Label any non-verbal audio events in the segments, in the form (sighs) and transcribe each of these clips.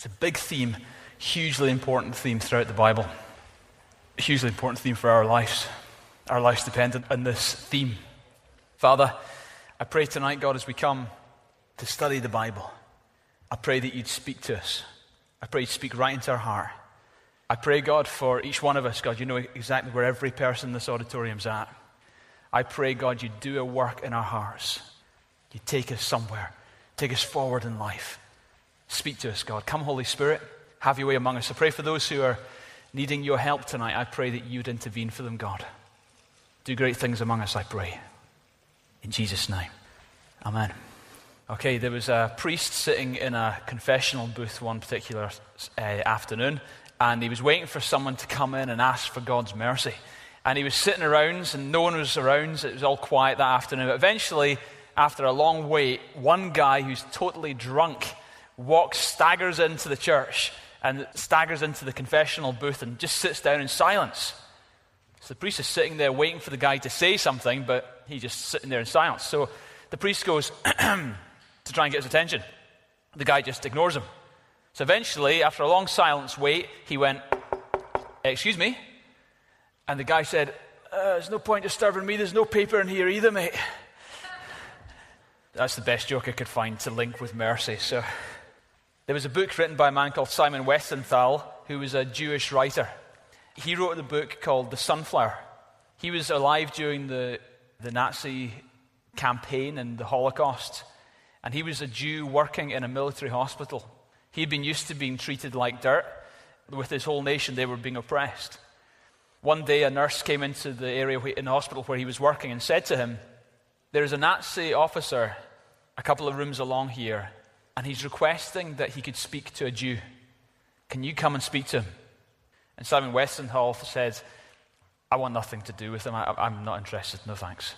It's a big theme, hugely important theme throughout the Bible. A hugely important theme for our lives. Our lives dependent on this theme. Father, I pray tonight, God, as we come to study the Bible, I pray that you'd speak to us. I pray you'd speak right into our heart. I pray, God, for each one of us, God, you know exactly where every person in this auditorium's at. I pray, God, You'd do a work in our hearts. You'd take us somewhere, take us forward in life. Speak to us, God. Come, Holy Spirit, have your way among us. I pray for those who are needing your help tonight. I pray that you'd intervene for them, God. Do great things among us, I pray. In Jesus' name. Amen. Okay, there was a priest sitting in a confessional booth one particular uh, afternoon, and he was waiting for someone to come in and ask for God's mercy. And he was sitting around, and no one was around. It was all quiet that afternoon. But eventually, after a long wait, one guy who's totally drunk walks, staggers into the church and staggers into the confessional booth and just sits down in silence. So the priest is sitting there waiting for the guy to say something, but he's just sitting there in silence. So the priest goes (clears throat) to try and get his attention. The guy just ignores him. So eventually, after a long silence wait, he went, Excuse me? And the guy said, uh, There's no point disturbing me. There's no paper in here either, mate. That's the best joke I could find to link with mercy. So there was a book written by a man called Simon Wiesenthal, who was a Jewish writer. He wrote the book called The Sunflower. He was alive during the, the Nazi campaign and the Holocaust, and he was a Jew working in a military hospital. He'd been used to being treated like dirt. With his whole nation, they were being oppressed. One day, a nurse came into the area in the hospital where he was working and said to him, There is a Nazi officer a couple of rooms along here and he's requesting that he could speak to a Jew. Can you come and speak to him? And Simon Wiesenthal said, I want nothing to do with him. I, am not interested. No thanks.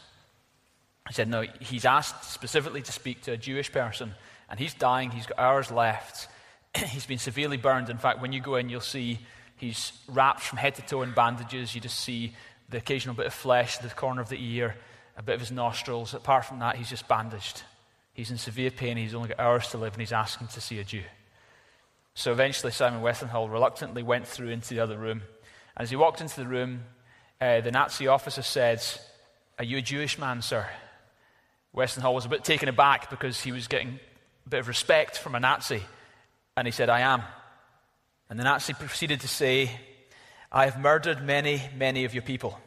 He said, No, he's asked specifically to speak to a Jewish person, and he's dying. He's got hours left. (clears throat) he's been severely burned. In fact, when you go in, you'll see he's wrapped from head to toe in bandages. You just see the occasional bit of flesh, the corner of the ear, a bit of his nostrils. Apart from that, he's just bandaged. He's in severe pain. He's only got hours to live, and he's asking to see a Jew. So eventually, Simon Wiesenthal reluctantly went through into the other room. And as he walked into the room, uh, the Nazi officer said, Are you a Jewish man, sir? Wiesenthal was a bit taken aback because he was getting a bit of respect from a Nazi. And he said, I am. And the Nazi proceeded to say, I have murdered many, many of your people.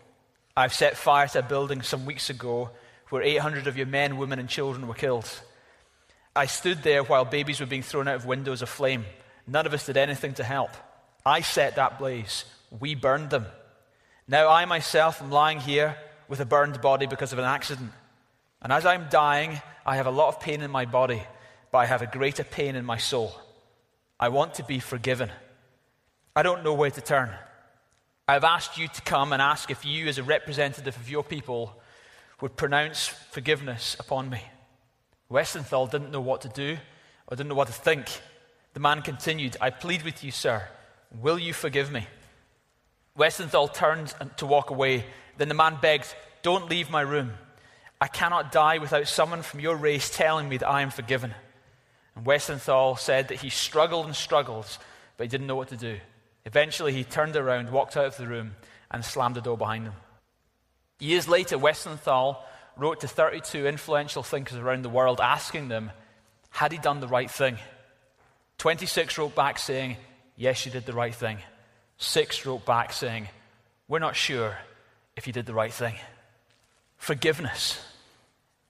I've set fire to a building some weeks ago where 800 of your men, women, and children were killed. I stood there while babies were being thrown out of windows aflame. None of us did anything to help. I set that blaze. We burned them. Now I myself am lying here with a burned body because of an accident. And as I'm dying, I have a lot of pain in my body, but I have a greater pain in my soul. I want to be forgiven. I don't know where to turn. I've asked you to come and ask if you, as a representative of your people, would pronounce forgiveness upon me. Wiesenthal didn't know what to do or didn't know what to think. The man continued, I plead with you, sir, will you forgive me? Wiesenthal turned to walk away. Then the man begged, Don't leave my room. I cannot die without someone from your race telling me that I am forgiven. And Wiesenthal said that he struggled and struggled, but he didn't know what to do. Eventually, he turned around, walked out of the room, and slammed the door behind him. Years later, Wiesenthal wrote to 32 influential thinkers around the world asking them, had he done the right thing? 26 wrote back saying, yes, you did the right thing. Six wrote back saying, we're not sure if you did the right thing. Forgiveness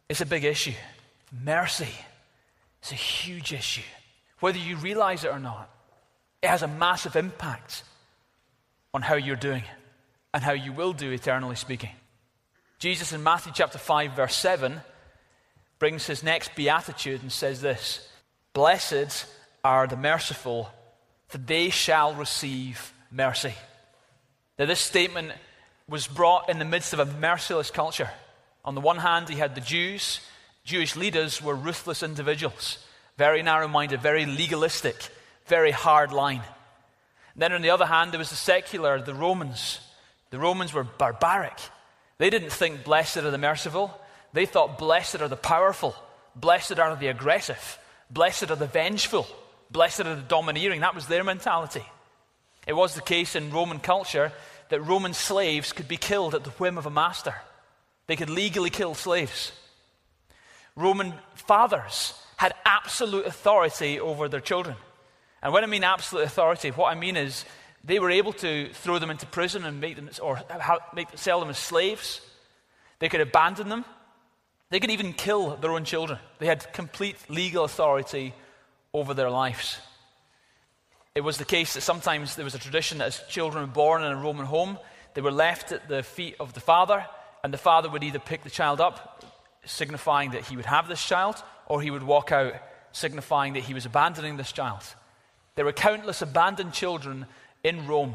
is a big issue. Mercy is a huge issue. Whether you realize it or not, it has a massive impact on how you're doing and how you will do, eternally speaking. Jesus in Matthew chapter 5, verse 7, brings his next beatitude and says this Blessed are the merciful, for they shall receive mercy. Now, this statement was brought in the midst of a merciless culture. On the one hand, he had the Jews. Jewish leaders were ruthless individuals, very narrow minded, very legalistic, very hard line. And then on the other hand, there was the secular, the Romans. The Romans were barbaric. They didn't think, blessed are the merciful. They thought, blessed are the powerful. Blessed are the aggressive. Blessed are the vengeful. Blessed are the domineering. That was their mentality. It was the case in Roman culture that Roman slaves could be killed at the whim of a master. They could legally kill slaves. Roman fathers had absolute authority over their children. And when I mean absolute authority, what I mean is they were able to throw them into prison and make them, or make, sell them as slaves. They could abandon them. They could even kill their own children. They had complete legal authority over their lives. It was the case that sometimes there was a tradition that as children were born in a Roman home, they were left at the feet of the father, and the father would either pick the child up, signifying that he would have this child, or he would walk out, signifying that he was abandoning this child. There were countless abandoned children in Rome.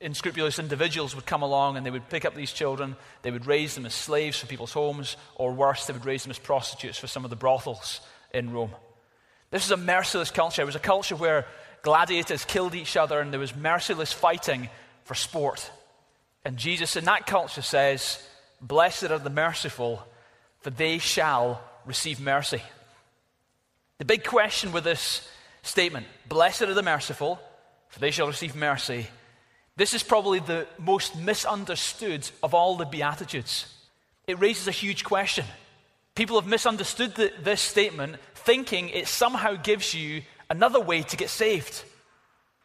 Unscrupulous individuals would come along and they would pick up these children, they would raise them as slaves for people's homes, or worse, they would raise them as prostitutes for some of the brothels in Rome. This is a merciless culture. It was a culture where gladiators killed each other and there was merciless fighting for sport. And Jesus in that culture says, Blessed are the merciful, for they shall receive mercy. The big question with this statement, Blessed are the merciful, for they shall receive mercy, this is probably the most misunderstood of all the Beatitudes. It raises a huge question. People have misunderstood the, this statement, thinking it somehow gives you another way to get saved.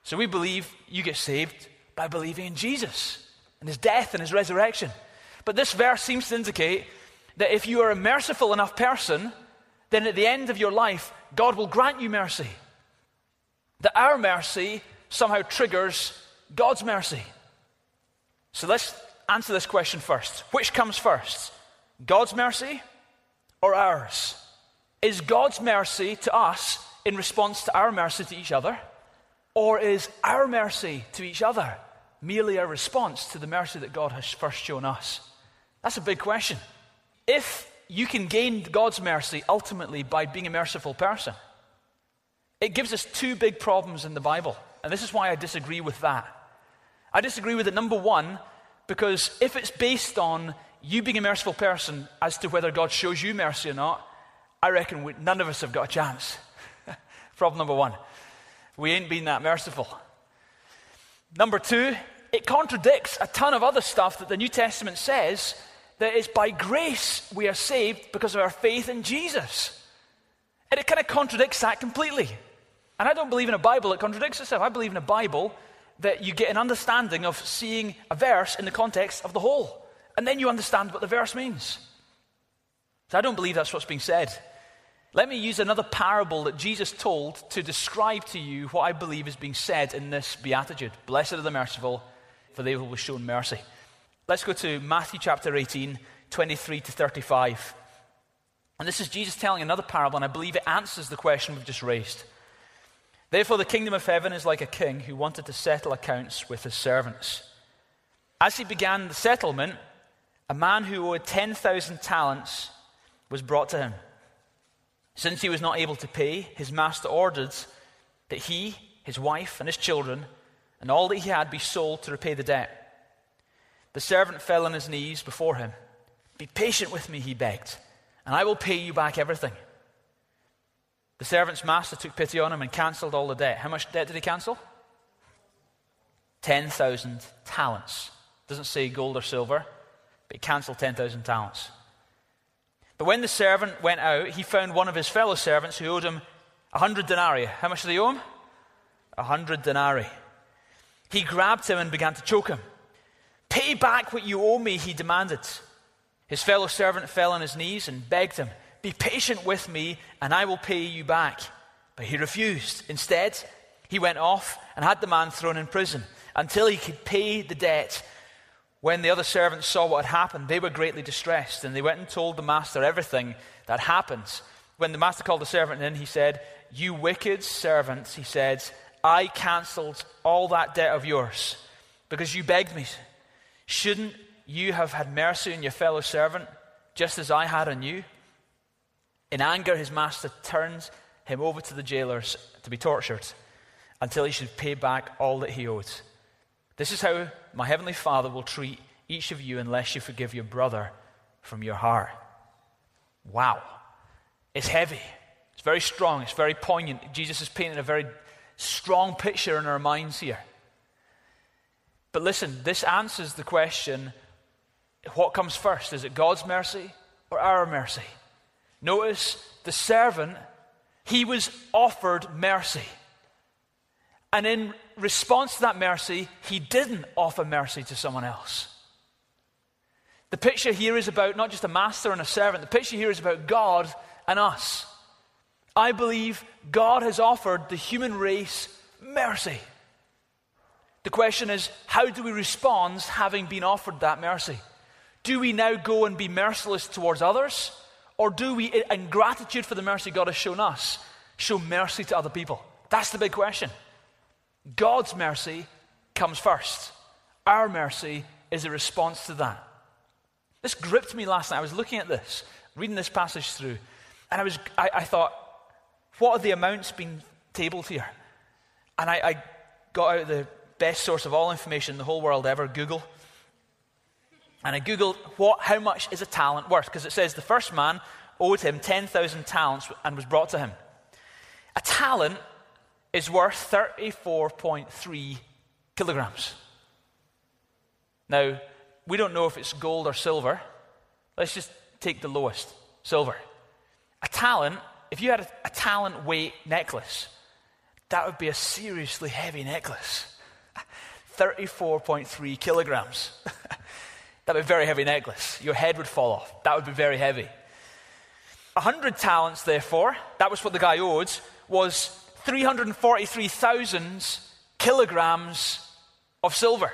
So we believe you get saved by believing in Jesus and his death and his resurrection. But this verse seems to indicate that if you are a merciful enough person, then at the end of your life, God will grant you mercy. That our mercy somehow triggers God's mercy. So let's answer this question first. Which comes first? God's mercy or ours? Is God's mercy to us in response to our mercy to each other? Or is our mercy to each other merely a response to the mercy that God has first shown us? That's a big question. If you can gain God's mercy ultimately by being a merciful person, it gives us two big problems in the Bible. And this is why I disagree with that. I disagree with it, number one, because if it's based on you being a merciful person as to whether God shows you mercy or not, I reckon we, none of us have got a chance. (laughs) Problem number one. We ain't been that merciful. Number two, it contradicts a ton of other stuff that the New Testament says that it's by grace we are saved because of our faith in Jesus. And it kind of contradicts that completely. And I don't believe in a Bible that contradicts itself. I believe in a Bible that you get an understanding of seeing a verse in the context of the whole. And then you understand what the verse means. So I don't believe that's what's being said. Let me use another parable that Jesus told to describe to you what I believe is being said in this beatitude. Blessed are the merciful, for they will be shown mercy. Let's go to Matthew chapter 18, 23 to 35. And this is Jesus telling another parable, and I believe it answers the question we've just raised. Therefore, the kingdom of heaven is like a king who wanted to settle accounts with his servants. As he began the settlement, a man who owed 10,000 talents was brought to him. Since he was not able to pay, his master ordered that he, his wife, and his children, and all that he had be sold to repay the debt. The servant fell on his knees before him. Be patient with me, he begged, and I will pay you back everything. The servant's master took pity on him and cancelled all the debt. How much debt did he cancel? 10,000 talents. Doesn't say gold or silver, but he cancelled 10,000 talents. But when the servant went out, he found one of his fellow servants who owed him a hundred denarii. How much did he owe him? A hundred denarii. He grabbed him and began to choke him. Pay back what you owe me, he demanded. His fellow servant fell on his knees and begged him, Be patient with me, and I will pay you back. But he refused. Instead, he went off and had the man thrown in prison until he could pay the debt. When the other servants saw what had happened, they were greatly distressed, and they went and told the master everything that happened. When the master called the servant in, he said, You wicked servant, he said, I cancelled all that debt of yours because you begged me. Shouldn't you have had mercy on your fellow servant just as I had on you? In anger, his master turns him over to the jailers to be tortured until he should pay back all that he owed. This is how my heavenly Father will treat each of you unless you forgive your brother from your heart. Wow. It's heavy. It's very strong, it's very poignant. Jesus is painting a very strong picture in our minds here. But listen, this answers the question what comes first? Is it God's mercy or our mercy? Notice the servant, he was offered mercy. And in response to that mercy, he didn't offer mercy to someone else. The picture here is about not just a master and a servant, the picture here is about God and us. I believe God has offered the human race mercy. The question is, how do we respond having been offered that mercy? Do we now go and be merciless towards others? Or do we, in gratitude for the mercy God has shown us, show mercy to other people? That's the big question. God's mercy comes first. Our mercy is a response to that. This gripped me last night. I was looking at this, reading this passage through, and I, was, I, I thought, what are the amounts being tabled here? And I, I got out the best source of all information in the whole world ever, Google. And I Googled what, how much is a talent worth? Because it says the first man owed him 10,000 talents and was brought to him. A talent is worth 34.3 kilograms. Now, we don't know if it's gold or silver. Let's just take the lowest silver. A talent, if you had a, a talent weight necklace, that would be a seriously heavy necklace. (laughs) 34.3 kilograms. (laughs) that would be a very heavy necklace. Your head would fall off. That would be very heavy. A 100 talents, therefore, that was what the guy owed, was 343,000 kilograms of silver.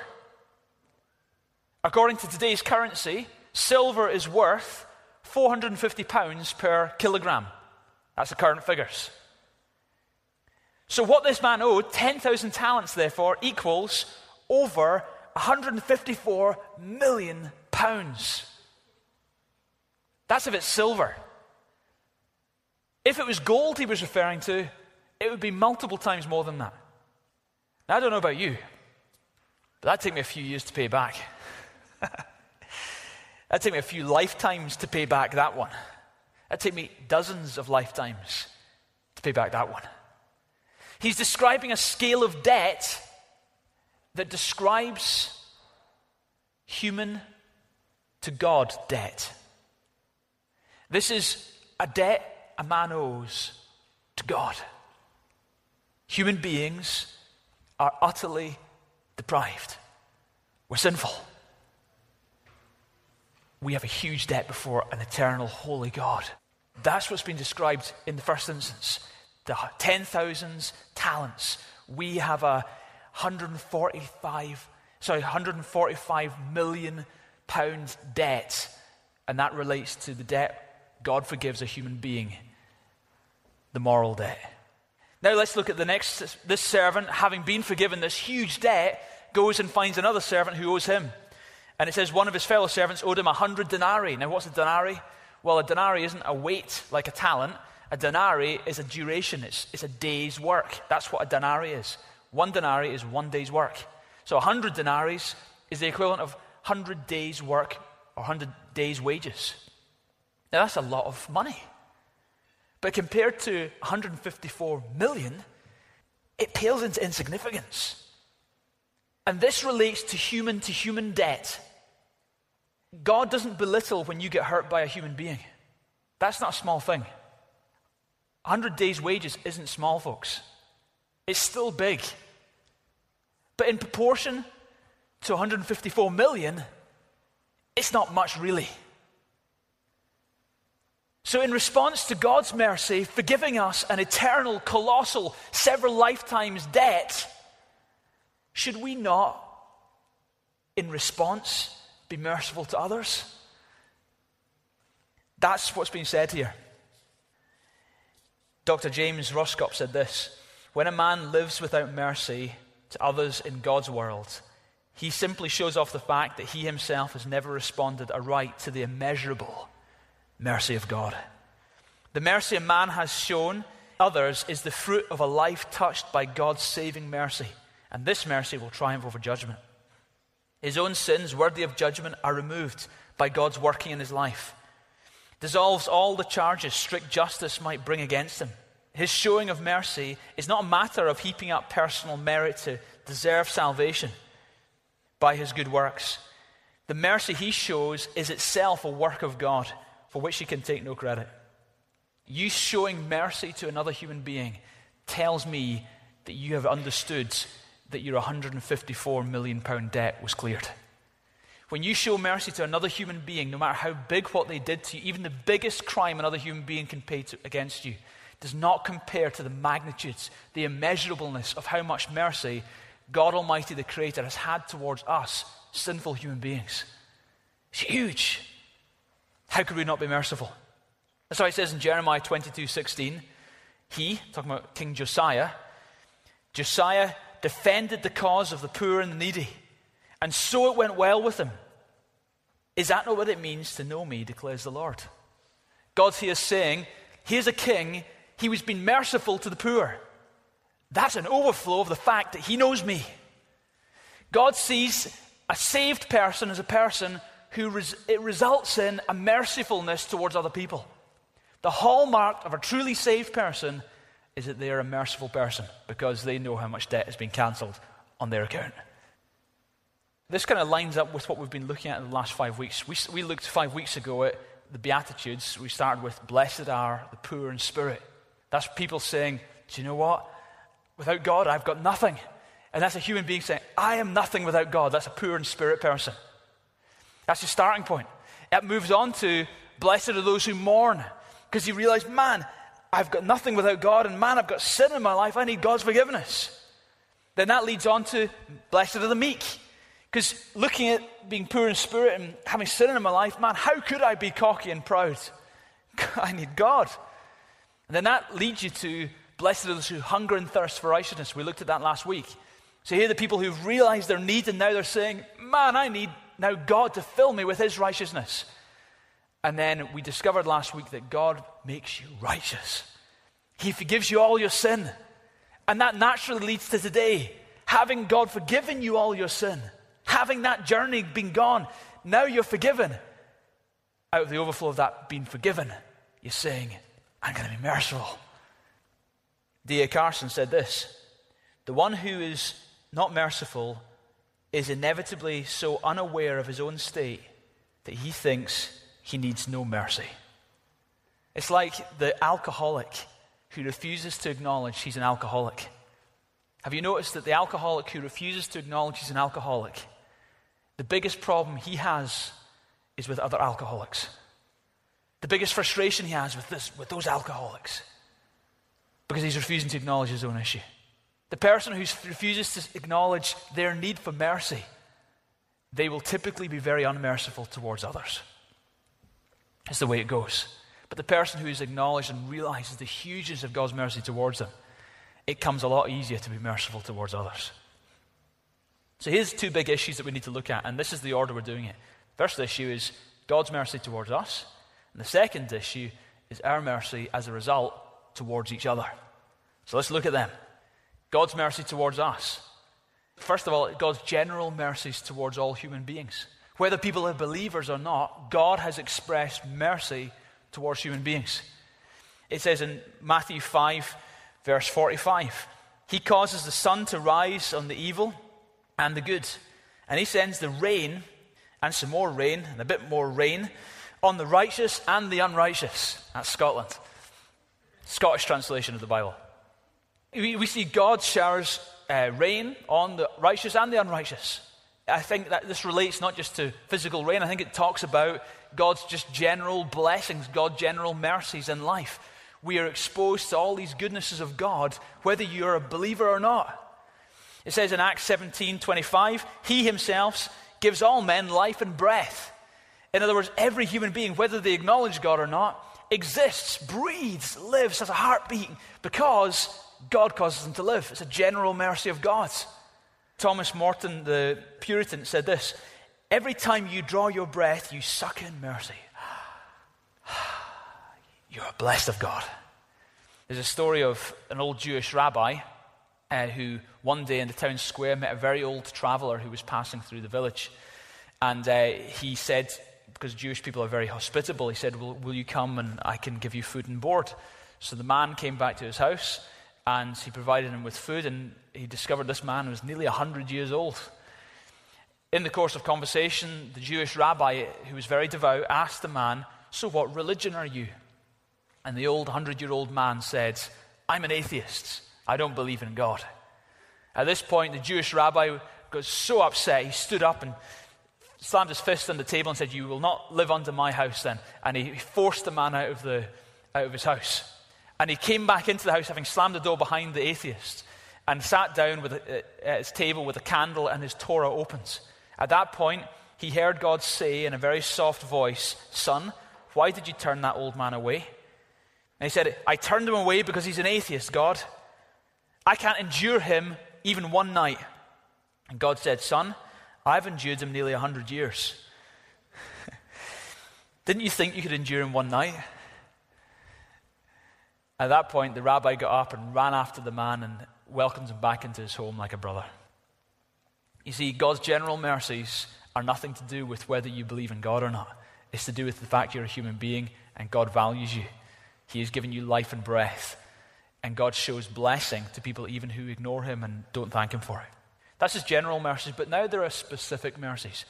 According to today's currency, silver is worth 450 pounds per kilogram. That's the current figures. So, what this man owed, 10,000 talents, therefore, equals over 154 million pounds. That's if it's silver. If it was gold he was referring to, it would be multiple times more than that. Now, I don't know about you, but that'd take me a few years to pay back. (laughs) that'd take me a few lifetimes to pay back that one. That'd take me dozens of lifetimes to pay back that one. He's describing a scale of debt that describes human to God debt. This is a debt a man owes to God. Human beings are utterly deprived. We're sinful. We have a huge debt before an eternal, holy God. That's what's been described in the first instance. The 10,000 talents. We have a 145, sorry, 145 million pound debt. And that relates to the debt God forgives a human being, the moral debt. Now let's look at the next. This servant, having been forgiven this huge debt, goes and finds another servant who owes him. And it says one of his fellow servants owed him a hundred denarii. Now, what's a denarii? Well, a denarii isn't a weight like a talent. A denarii is a duration, it's, it's a day's work. That's what a denarii is. One denarii is one day's work. So, a hundred denarii is the equivalent of 100 days' work or 100 days' wages. Now, that's a lot of money. But compared to 154 million, it pales into insignificance. And this relates to human to human debt. God doesn't belittle when you get hurt by a human being. That's not a small thing. 100 days' wages isn't small, folks. It's still big. But in proportion to 154 million, it's not much really. So, in response to God's mercy, forgiving us an eternal, colossal, several lifetimes debt, should we not, in response, be merciful to others? That's what's being said here. Dr. James Roscop said this When a man lives without mercy to others in God's world, he simply shows off the fact that he himself has never responded aright to the immeasurable mercy of God. The mercy a man has shown others is the fruit of a life touched by God's saving mercy, and this mercy will triumph over judgment. His own sins, worthy of judgment, are removed by God's working in his life. dissolves all the charges strict justice might bring against him. His showing of mercy is not a matter of heaping up personal merit to deserve salvation by his good works. The mercy he shows is itself a work of God for which he can take no credit. You showing mercy to another human being tells me that you have understood that your 154 million pound debt was cleared. When you show mercy to another human being, no matter how big what they did to you, even the biggest crime another human being can pay to, against you, does not compare to the magnitudes, the immeasurableness of how much mercy God Almighty, the Creator, has had towards us, sinful human beings. It's huge. How could we not be merciful? That's why it says in Jeremiah 22 16, he, talking about King Josiah, Josiah defended the cause of the poor and the needy, and so it went well with him. Is that not what it means to know me, declares the Lord? God's here saying, Here's a king, he was being merciful to the poor. That's an overflow of the fact that he knows me. God sees a saved person as a person who res- it results in a mercifulness towards other people. The hallmark of a truly saved person is that they are a merciful person because they know how much debt has been cancelled on their account. This kind of lines up with what we've been looking at in the last five weeks. We, we looked five weeks ago at the Beatitudes. We started with, Blessed are the poor in spirit. That's people saying, Do you know what? Without God, I've got nothing. And that's a human being saying, I am nothing without God. That's a poor in spirit person. That's your starting point. It moves on to, Blessed are those who mourn because you realize, man, I've got nothing without God, and man, I've got sin in my life. I need God's forgiveness. Then that leads on to blessed are the meek. Because looking at being poor in spirit and having sin in my life, man, how could I be cocky and proud? (laughs) I need God. And then that leads you to blessed are those who hunger and thirst for righteousness. We looked at that last week. So here are the people who've realized their need and now they're saying, man, I need now God to fill me with his righteousness. And then we discovered last week that God makes you righteous. He forgives you all your sin. And that naturally leads to today. Having God forgiven you all your sin, having that journey been gone, now you're forgiven. Out of the overflow of that being forgiven, you're saying, I'm going to be merciful. D.A. Carson said this The one who is not merciful is inevitably so unaware of his own state that he thinks he needs no mercy. It's like the alcoholic who refuses to acknowledge he's an alcoholic. Have you noticed that the alcoholic who refuses to acknowledge he's an alcoholic, the biggest problem he has is with other alcoholics? The biggest frustration he has with, this, with those alcoholics because he's refusing to acknowledge his own issue. The person who refuses to acknowledge their need for mercy, they will typically be very unmerciful towards others. It's the way it goes. But the person who is acknowledged and realizes the hugeness of God's mercy towards them, it comes a lot easier to be merciful towards others. So here's two big issues that we need to look at, and this is the order we're doing it. First issue is God's mercy towards us, and the second issue is our mercy as a result towards each other. So let's look at them. God's mercy towards us. First of all, God's general mercies towards all human beings. Whether people are believers or not, God has expressed mercy towards human beings. It says in Matthew 5, verse 45, He causes the sun to rise on the evil and the good, and He sends the rain and some more rain and a bit more rain on the righteous and the unrighteous. That's Scotland. Scottish translation of the Bible. We, we see God showers uh, rain on the righteous and the unrighteous. I think that this relates not just to physical rain, I think it talks about God's just general blessings, God's general mercies in life. We are exposed to all these goodnesses of God, whether you're a believer or not. It says in Acts 17 25, He Himself gives all men life and breath. In other words, every human being, whether they acknowledge God or not, exists, breathes, lives, has a heartbeat because God causes them to live. It's a general mercy of God. Thomas Morton, the Puritan, said this Every time you draw your breath, you suck in mercy. (sighs) You are blessed of God. There's a story of an old Jewish rabbi uh, who one day in the town square met a very old traveler who was passing through the village. And uh, he said, because Jewish people are very hospitable, he said, well, Will you come and I can give you food and board? So the man came back to his house and he provided him with food, and he discovered this man was nearly 100 years old. In the course of conversation, the Jewish rabbi, who was very devout, asked the man, So what religion are you? And the old 100 year old man said, I'm an atheist. I don't believe in God. At this point, the Jewish rabbi got so upset, he stood up and slammed his fist on the table and said, You will not live under my house then. And he forced the man out of, the, out of his house. And he came back into the house, having slammed the door behind the atheist, and sat down with a, at his table with a candle, and his Torah opens. At that point, he heard God say in a very soft voice, Son, why did you turn that old man away? And he said, I turned him away because he's an atheist, God. I can't endure him even one night. And God said, Son, I've endured him nearly a hundred years. (laughs) Didn't you think you could endure him one night? At that point, the rabbi got up and ran after the man and welcomed him back into his home like a brother. You see, God's general mercies are nothing to do with whether you believe in God or not. It's to do with the fact you're a human being and God values you. He has given you life and breath. And God shows blessing to people even who ignore Him and don't thank Him for it. That's His general mercies, but now there are specific mercies.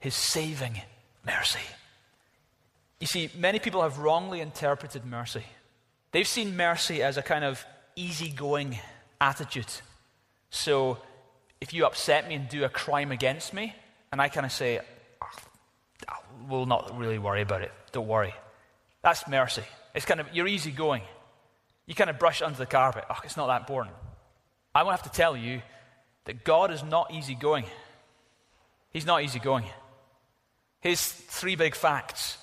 His saving mercy. You see, many people have wrongly interpreted mercy. They've seen mercy as a kind of easygoing attitude. So if you upset me and do a crime against me, and I kind of say, ah, oh, we'll not really worry about it, don't worry. That's mercy. It's kind of, you're easygoing. You kind of brush under the carpet. Oh, it's not that important. I want to have to tell you that God is not easygoing. He's not easygoing. Here's three big facts.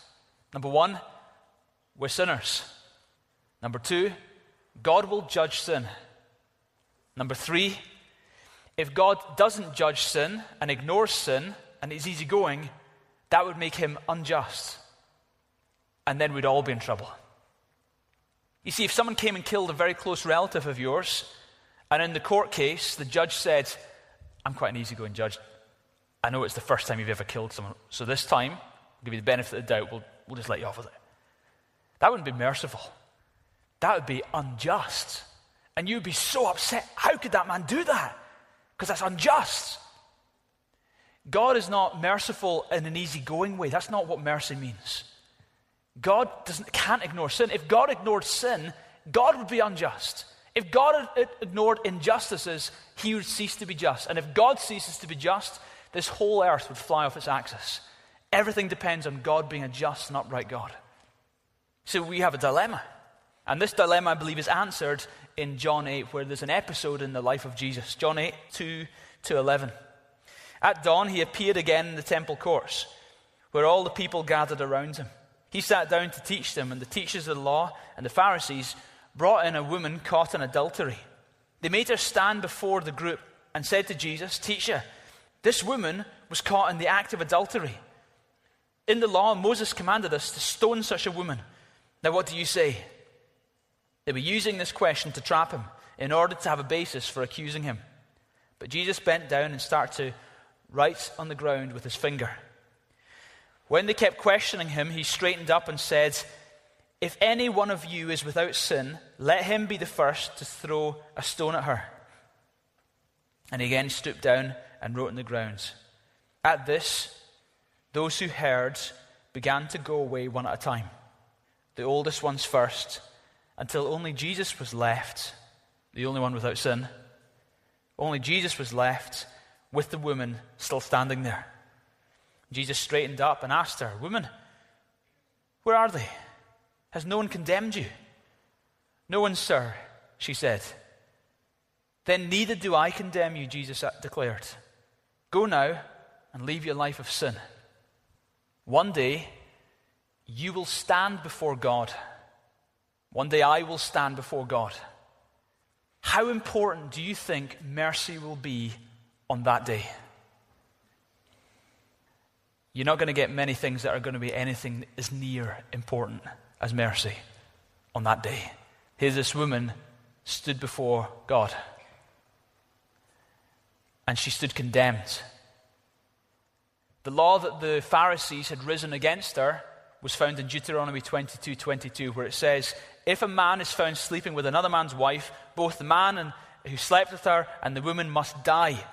Number one, we're sinners. Number two, God will judge sin. Number three, if God doesn't judge sin and ignores sin and is easygoing, that would make him unjust. And then we'd all be in trouble. You see, if someone came and killed a very close relative of yours, and in the court case, the judge said, I'm quite an easygoing judge. I know it's the first time you've ever killed someone, so this time, I'll give you the benefit of the doubt, we'll, we'll just let you off with it. That wouldn't be merciful. That would be unjust. And you'd be so upset. How could that man do that? Because that's unjust. God is not merciful in an easygoing way. That's not what mercy means. God doesn't, can't ignore sin. If God ignored sin, God would be unjust. If God ignored injustices, he would cease to be just. And if God ceases to be just, this whole earth would fly off its axis. Everything depends on God being a just and upright God. So we have a dilemma. And this dilemma, I believe, is answered in John 8, where there's an episode in the life of Jesus. John 8, 2 to 11. At dawn, he appeared again in the temple courts, where all the people gathered around him. He sat down to teach them, and the teachers of the law and the Pharisees brought in a woman caught in adultery. They made her stand before the group and said to Jesus, Teacher, this woman was caught in the act of adultery. In the law, Moses commanded us to stone such a woman. Now, what do you say? They were using this question to trap him in order to have a basis for accusing him. But Jesus bent down and started to write on the ground with his finger. When they kept questioning him, he straightened up and said, If any one of you is without sin, let him be the first to throw a stone at her. And again stooped down and wrote on the ground. At this, those who heard began to go away one at a time, the oldest ones first until only Jesus was left, the only one without sin. Only Jesus was left with the woman still standing there. Jesus straightened up and asked her, Woman, where are they? Has no one condemned you? No one, sir, she said. Then neither do I condemn you, Jesus declared. Go now and leave your life of sin. One day you will stand before God. One day I will stand before God. How important do you think mercy will be on that day? You're not going to get many things that are going to be anything as near important as mercy on that day. Here, this woman stood before God, and she stood condemned. The law that the Pharisees had risen against her was found in Deuteronomy 22 22, where it says, If a man is found sleeping with another man's wife, both the man and, who slept with her and the woman must die.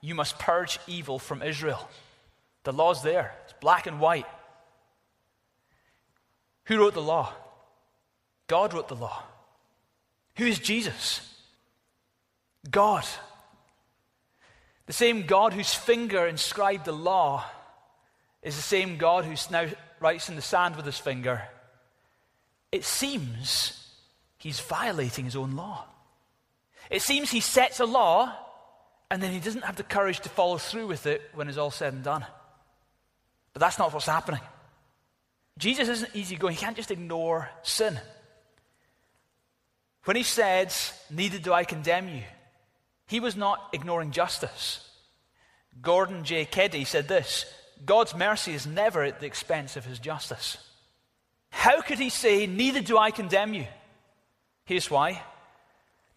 You must purge evil from Israel. The law's there, it's black and white. Who wrote the law? God wrote the law. Who is Jesus? God. The same God whose finger inscribed the law is the same God who now writes in the sand with his finger. It seems he's violating his own law. It seems he sets a law and then he doesn't have the courage to follow through with it when it's all said and done. But that's not what's happening. Jesus isn't easygoing. He can't just ignore sin. When he said, Neither do I condemn you, he was not ignoring justice. Gordon J. Keddie said this God's mercy is never at the expense of his justice. How could he say, Neither do I condemn you? Here's why.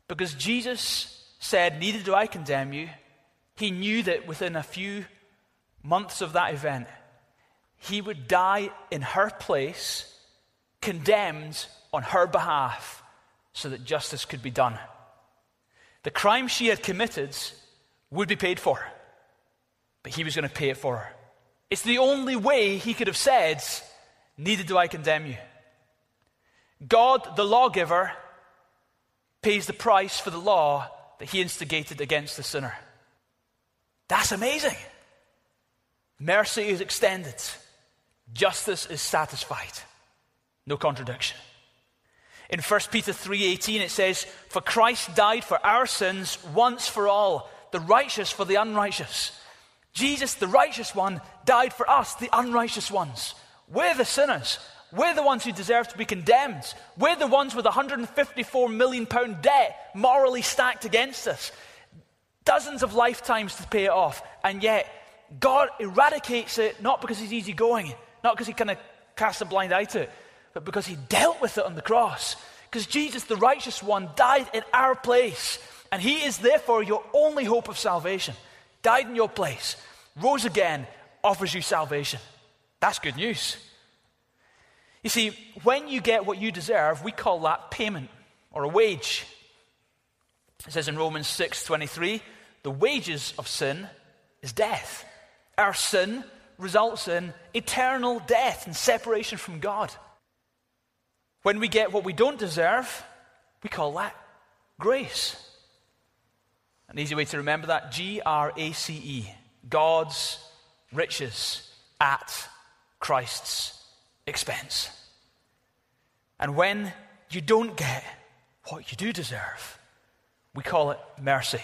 Because Jesus said, Neither do I condemn you. He knew that within a few months of that event, he would die in her place, condemned on her behalf, so that justice could be done. The crime she had committed would be paid for, but he was going to pay it for her. It's the only way he could have said, Neither do I condemn you. God, the lawgiver, pays the price for the law that he instigated against the sinner. That's amazing. Mercy is extended, justice is satisfied. No contradiction. In 1 Peter 3:18 it says, "For Christ died for our sins once for all, the righteous for the unrighteous." Jesus, the righteous one, died for us, the unrighteous ones. We're the sinners. We're the ones who deserve to be condemned. We're the ones with 154 million pound debt morally stacked against us. Dozens of lifetimes to pay it off. And yet, God eradicates it not because he's easygoing, not because he kind of cast a blind eye to it, but because he dealt with it on the cross. Because Jesus, the righteous one, died in our place. And he is therefore your only hope of salvation. Died in your place, rose again, offers you salvation. That's good news. You see, when you get what you deserve, we call that payment or a wage. It says in Romans 6:23, the wages of sin is death. Our sin results in eternal death and separation from God. When we get what we don't deserve, we call that grace. An easy way to remember that G R A C E, God's riches at Christ's expense. And when you don't get what you do deserve, we call it mercy.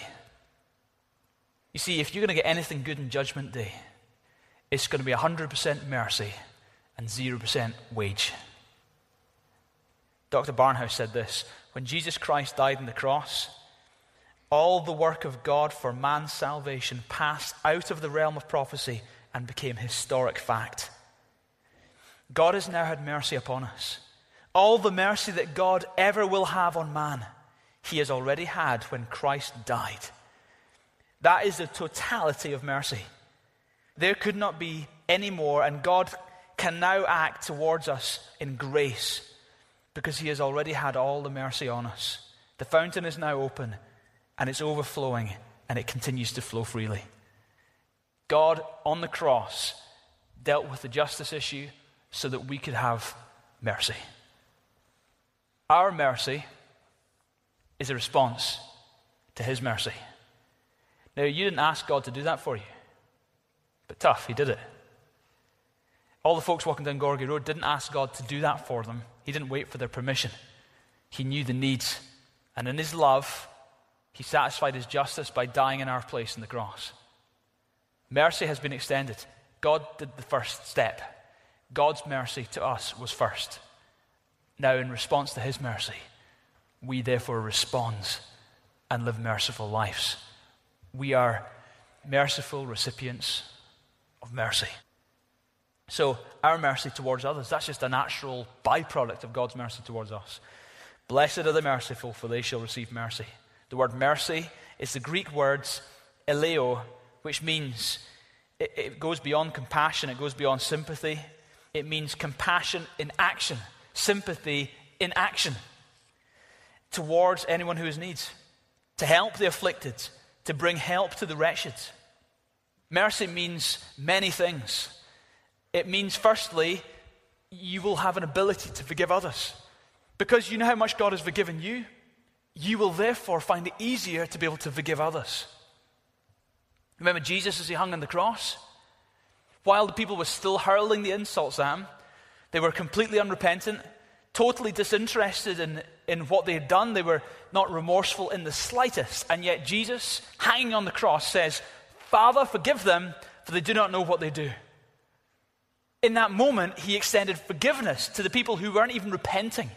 You see, if you're going to get anything good in Judgment Day, it's going to be 100% mercy and 0% wage. Dr. Barnhouse said this When Jesus Christ died on the cross, all the work of God for man's salvation passed out of the realm of prophecy and became historic fact. God has now had mercy upon us. All the mercy that God ever will have on man, he has already had when Christ died. That is the totality of mercy. There could not be any more, and God can now act towards us in grace because he has already had all the mercy on us. The fountain is now open and it's overflowing and it continues to flow freely. God on the cross dealt with the justice issue so that we could have mercy. Our mercy is a response to His mercy. Now, you didn't ask God to do that for you, but tough, He did it. All the folks walking down Gorgie Road didn't ask God to do that for them. He didn't wait for their permission. He knew the needs. And in His love, He satisfied His justice by dying in our place on the cross. Mercy has been extended. God did the first step. God's mercy to us was first. Now, in response to His mercy, we therefore respond and live merciful lives. We are merciful recipients of mercy. So, our mercy towards others, that's just a natural byproduct of God's mercy towards us. Blessed are the merciful, for they shall receive mercy. The word mercy is the Greek words eleo, which means it, it goes beyond compassion, it goes beyond sympathy. It means compassion in action, sympathy in action towards anyone who has needs, to help the afflicted, to bring help to the wretched. Mercy means many things. It means, firstly, you will have an ability to forgive others. Because you know how much God has forgiven you, you will therefore find it easier to be able to forgive others. Remember Jesus as he hung on the cross? While the people were still hurling the insults at him, they were completely unrepentant, totally disinterested in, in what they had done. They were not remorseful in the slightest. And yet, Jesus, hanging on the cross, says, Father, forgive them, for they do not know what they do. In that moment, he extended forgiveness to the people who weren't even repenting.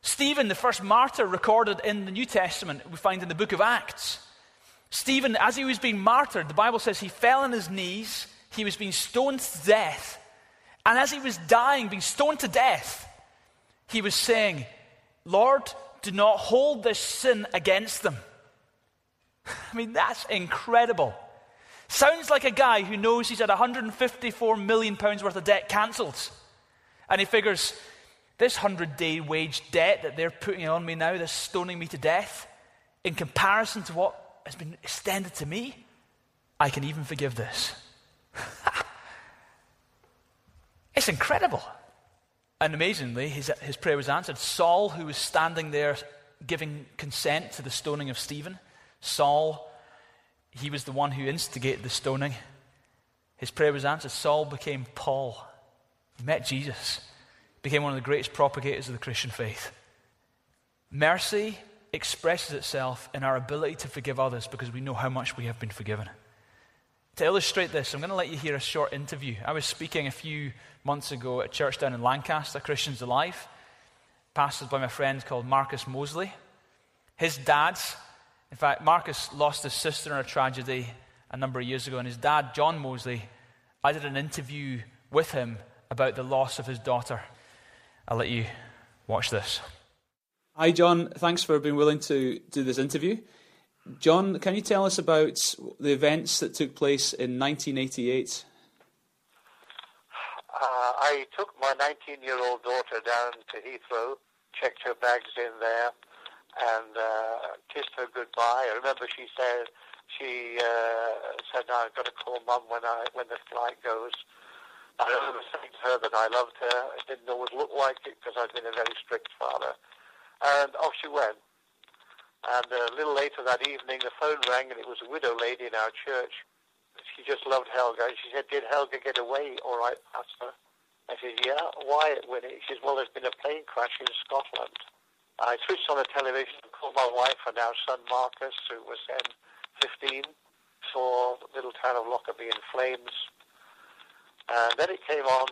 Stephen, the first martyr recorded in the New Testament, we find in the book of Acts. Stephen, as he was being martyred, the Bible says he fell on his knees, he was being stoned to death. And as he was dying, being stoned to death, he was saying, Lord, do not hold this sin against them. I mean, that's incredible. Sounds like a guy who knows he's had 154 million pounds worth of debt cancelled. And he figures, this 100 day wage debt that they're putting on me now, this stoning me to death, in comparison to what has been extended to me, I can even forgive this. (laughs) it's incredible. And amazingly, his, his prayer was answered. Saul, who was standing there giving consent to the stoning of Stephen, Saul, he was the one who instigated the stoning. His prayer was answered. Saul became Paul. He met Jesus, became one of the greatest propagators of the Christian faith. Mercy expresses itself in our ability to forgive others because we know how much we have been forgiven. To illustrate this, I'm going to let you hear a short interview. I was speaking a few months ago at a church down in Lancaster, Christians Alive, pastored by my friend called Marcus Mosey. His dad, in fact, Marcus lost his sister in a tragedy a number of years ago, and his dad, John Mosey, I did an interview with him about the loss of his daughter. I'll let you watch this. Hi, John. Thanks for being willing to do this interview. John, can you tell us about the events that took place in 1988? Uh, I took my 19 year old daughter down to Heathrow, checked her bags in there, and uh, kissed her goodbye. I remember she said, she uh, said, no, I've got to call mum when, I, when the flight goes. I remember saying to her that I loved her. I didn't always look like it because I'd been a very strict father. And off she went. And a little later that evening, the phone rang, and it was a widow lady in our church. She just loved Helga. And she said, Did Helga get away all right, Pastor? I said, Yeah. Why, Winnie? She said, Well, there's been a plane crash in Scotland. I switched on the television and called my wife and our son Marcus, who was then 15, saw the little town of Lockerbie in flames. And then it came on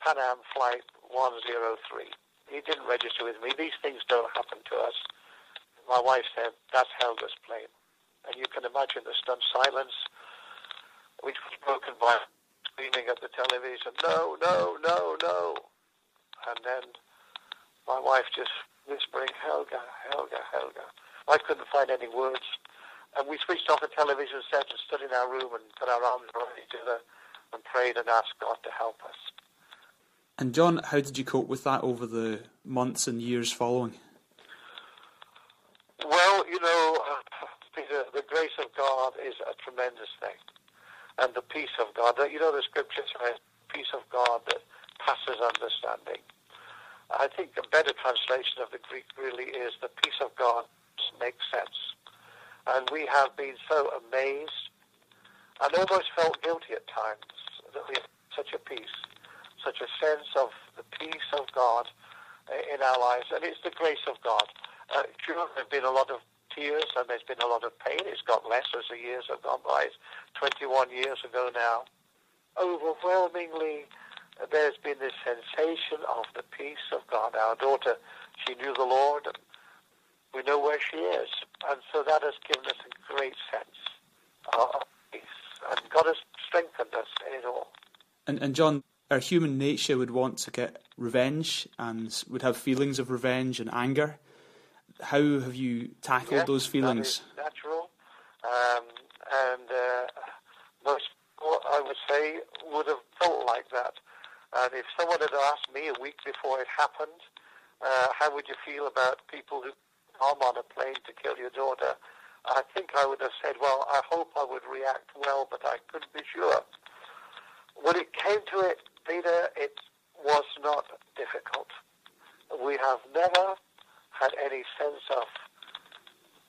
Pan Am Flight 103 he didn't register with me. These things don't happen to us. My wife said, that's Helga's plane. And you can imagine the stunned silence, which was broken by screaming at the television, no, no, no, no. And then my wife just whispering, Helga, Helga, Helga. I couldn't find any words. And we switched off the television set and stood in our room and put our arms around each other and prayed and asked God to help us. And John, how did you cope with that over the months and years following? Well, you know, Peter, the grace of God is a tremendous thing. And the peace of God, you know, the scripture says, peace of God that passes understanding. I think a better translation of the Greek really is the peace of God makes sense. And we have been so amazed and almost felt guilty at times that we have such a peace such a sense of the peace of God uh, in our lives, and it's the grace of God. Uh, sure, there have been a lot of tears and there's been a lot of pain. It's got less as the years have gone by. It's 21 years ago now. Overwhelmingly, there's been this sensation of the peace of God. Our daughter, she knew the Lord, and we know where she is. And so that has given us a great sense of peace. And God has strengthened us in it all. And, and John, our human nature would want to get revenge and would have feelings of revenge and anger. How have you tackled yes, those feelings? natural. Um, and uh, most I would say would have felt like that. And if someone had asked me a week before it happened, uh, how would you feel about people who come on a plane to kill your daughter? I think I would have said, well, I hope I would react well, but I couldn't be sure. When it came to it, Peter, it was not difficult. We have never had any sense of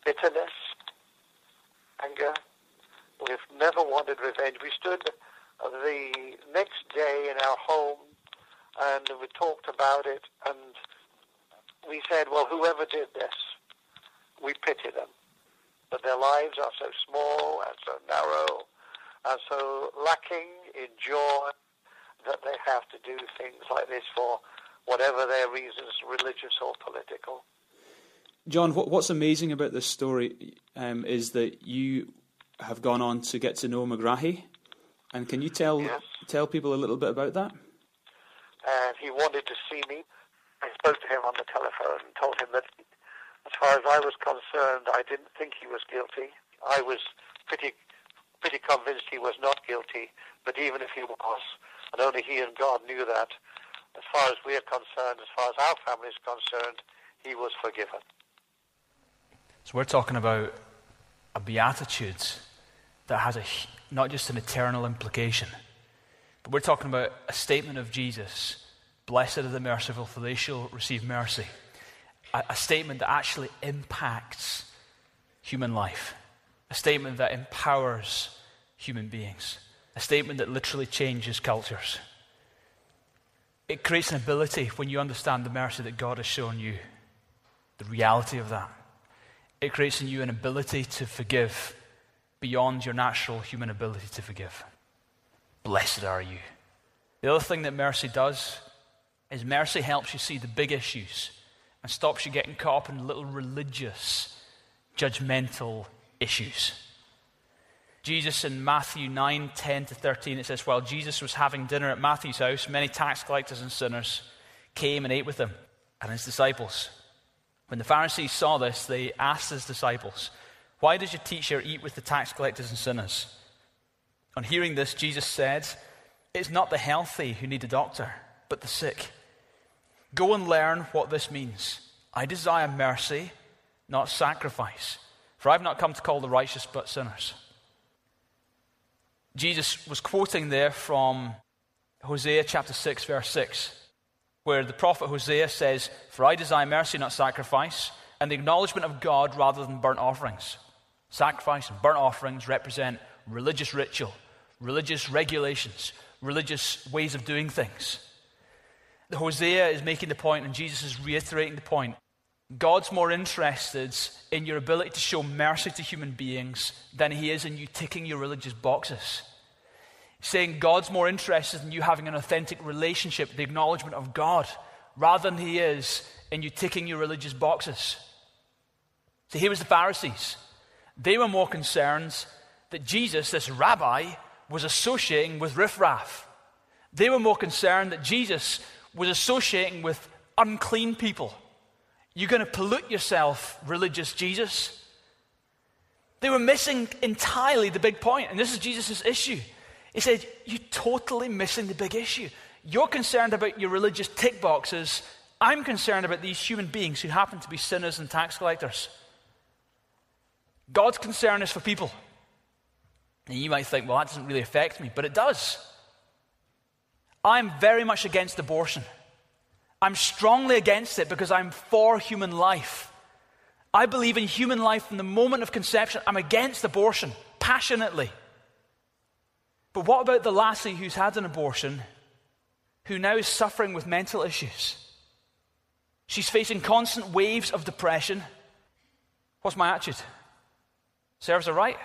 bitterness, anger. We've never wanted revenge. We stood the next day in our home and we talked about it and we said, well, whoever did this, we pity them. But their lives are so small and so narrow and so lacking in joy that they have to do things like this for whatever their reasons, religious or political. John, what's amazing about this story um, is that you have gone on to get to know Megrahi. And can you tell yes. tell people a little bit about that? And he wanted to see me. I spoke to him on the telephone and told him that, as far as I was concerned, I didn't think he was guilty. I was pretty pretty convinced he was not guilty. But even if he was, and only he and God knew that, as far as we are concerned, as far as our family is concerned, he was forgiven. So we're talking about a beatitude that has a, not just an eternal implication, but we're talking about a statement of Jesus Blessed are the merciful, for they shall receive mercy. A, a statement that actually impacts human life, a statement that empowers human beings, a statement that literally changes cultures. It creates an ability when you understand the mercy that God has shown you, the reality of that. It creates in you an ability to forgive beyond your natural human ability to forgive. Blessed are you. The other thing that mercy does is mercy helps you see the big issues and stops you getting caught up in little religious, judgmental issues. Jesus in Matthew 9, 10 to 13, it says, While Jesus was having dinner at Matthew's house, many tax collectors and sinners came and ate with him and his disciples. When the Pharisees saw this, they asked his disciples, Why does your teacher eat with the tax collectors and sinners? On hearing this, Jesus said, It's not the healthy who need a doctor, but the sick. Go and learn what this means. I desire mercy, not sacrifice, for I've not come to call the righteous, but sinners. Jesus was quoting there from Hosea chapter 6, verse 6 where the prophet Hosea says, For I desire mercy, not sacrifice, and the acknowledgement of God rather than burnt offerings. Sacrifice and burnt offerings represent religious ritual, religious regulations, religious ways of doing things. The Hosea is making the point, and Jesus is reiterating the point. God's more interested in your ability to show mercy to human beings than he is in you ticking your religious boxes saying God's more interested in you having an authentic relationship, the acknowledgement of God, rather than He is in you ticking your religious boxes. So here was the Pharisees. They were more concerned that Jesus, this rabbi, was associating with riffraff. They were more concerned that Jesus was associating with unclean people. You're going to pollute yourself, religious Jesus. They were missing entirely the big point, and this is Jesus' issue. He said, You're totally missing the big issue. You're concerned about your religious tick boxes. I'm concerned about these human beings who happen to be sinners and tax collectors. God's concern is for people. And you might think, well, that doesn't really affect me, but it does. I'm very much against abortion. I'm strongly against it because I'm for human life. I believe in human life from the moment of conception. I'm against abortion passionately. But what about the lassie who's had an abortion, who now is suffering with mental issues? She's facing constant waves of depression. What's my attitude? Serves her right.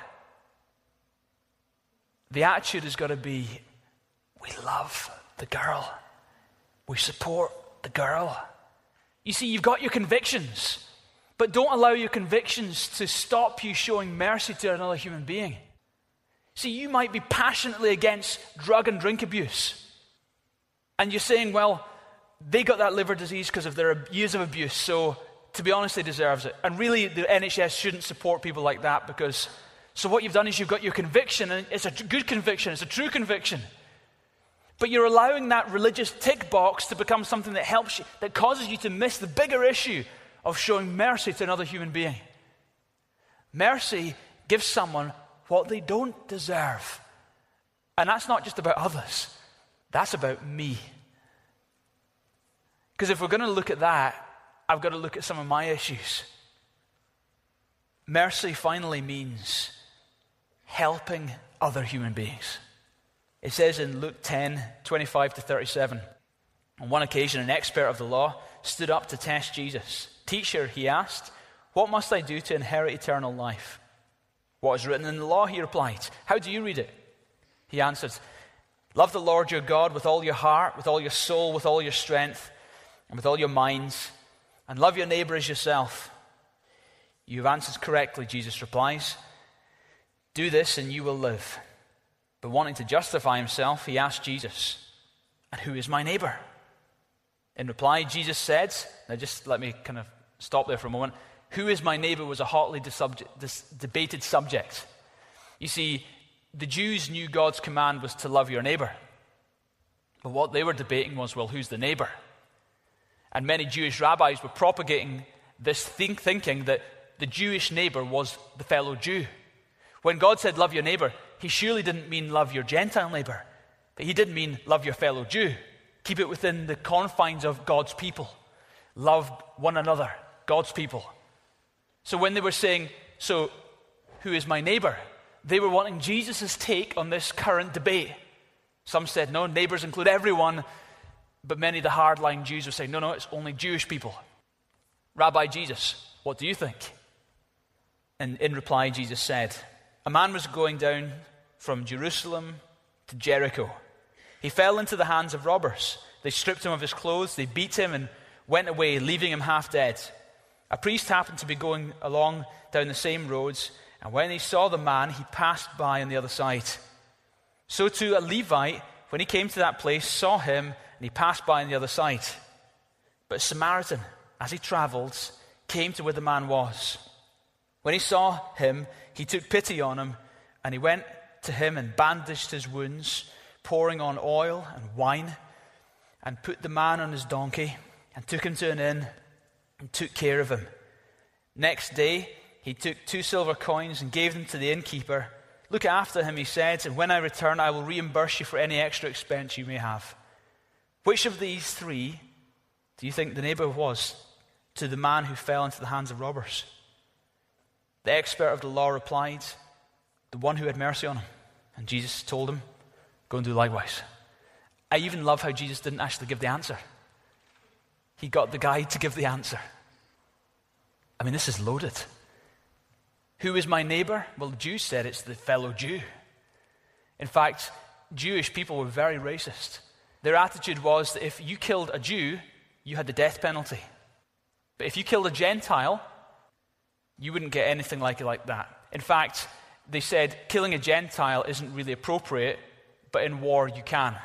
The attitude has got to be we love the girl, we support the girl. You see, you've got your convictions, but don't allow your convictions to stop you showing mercy to another human being. See, you might be passionately against drug and drink abuse. And you're saying, well, they got that liver disease because of their years of abuse, so to be honest, they deserve it. And really, the NHS shouldn't support people like that because So, what you've done is you've got your conviction, and it's a good conviction, it's a true conviction. But you're allowing that religious tick box to become something that helps you, that causes you to miss the bigger issue of showing mercy to another human being. Mercy gives someone what they don't deserve. And that's not just about others, that's about me. Because if we're going to look at that, I've got to look at some of my issues. Mercy finally means helping other human beings. It says in Luke 10 25 to 37. On one occasion, an expert of the law stood up to test Jesus. Teacher, he asked, What must I do to inherit eternal life? What is written in the law? He replied. How do you read it? He answered, Love the Lord your God with all your heart, with all your soul, with all your strength, and with all your minds, and love your neighbor as yourself. You've answered correctly, Jesus replies. Do this and you will live. But wanting to justify himself, he asked Jesus, And who is my neighbor? In reply, Jesus said, Now just let me kind of stop there for a moment. Who is my neighbor was a hotly debated subject. You see, the Jews knew God's command was to love your neighbor. But what they were debating was, well, who's the neighbor? And many Jewish rabbis were propagating this think, thinking that the Jewish neighbor was the fellow Jew. When God said, Love your neighbor, he surely didn't mean love your Gentile neighbor, but he did mean love your fellow Jew. Keep it within the confines of God's people. Love one another, God's people. So when they were saying, So who is my neighbor? They were wanting Jesus' take on this current debate. Some said, No, neighbors include everyone. But many of the hardline Jews were saying, No, no, it's only Jewish people. Rabbi Jesus, what do you think? And in reply, Jesus said, A man was going down from Jerusalem to Jericho. He fell into the hands of robbers. They stripped him of his clothes, they beat him, and went away, leaving him half dead. A priest happened to be going along down the same roads, and when he saw the man, he passed by on the other side. So too, a Levite, when he came to that place, saw him, and he passed by on the other side. But a Samaritan, as he traveled, came to where the man was. When he saw him, he took pity on him, and he went to him and bandaged his wounds, pouring on oil and wine, and put the man on his donkey, and took him to an inn, and took care of him. Next day, he took two silver coins and gave them to the innkeeper. Look after him, he said, and when I return, I will reimburse you for any extra expense you may have. Which of these three do you think the neighbor was to the man who fell into the hands of robbers? The expert of the law replied, The one who had mercy on him. And Jesus told him, Go and do likewise. I even love how Jesus didn't actually give the answer. He got the guy to give the answer. I mean, this is loaded. Who is my neighbor? Well, the Jews said it's the fellow Jew. In fact, Jewish people were very racist. Their attitude was that if you killed a Jew, you had the death penalty. But if you killed a Gentile, you wouldn't get anything like like that. In fact, they said killing a Gentile isn't really appropriate, but in war you can.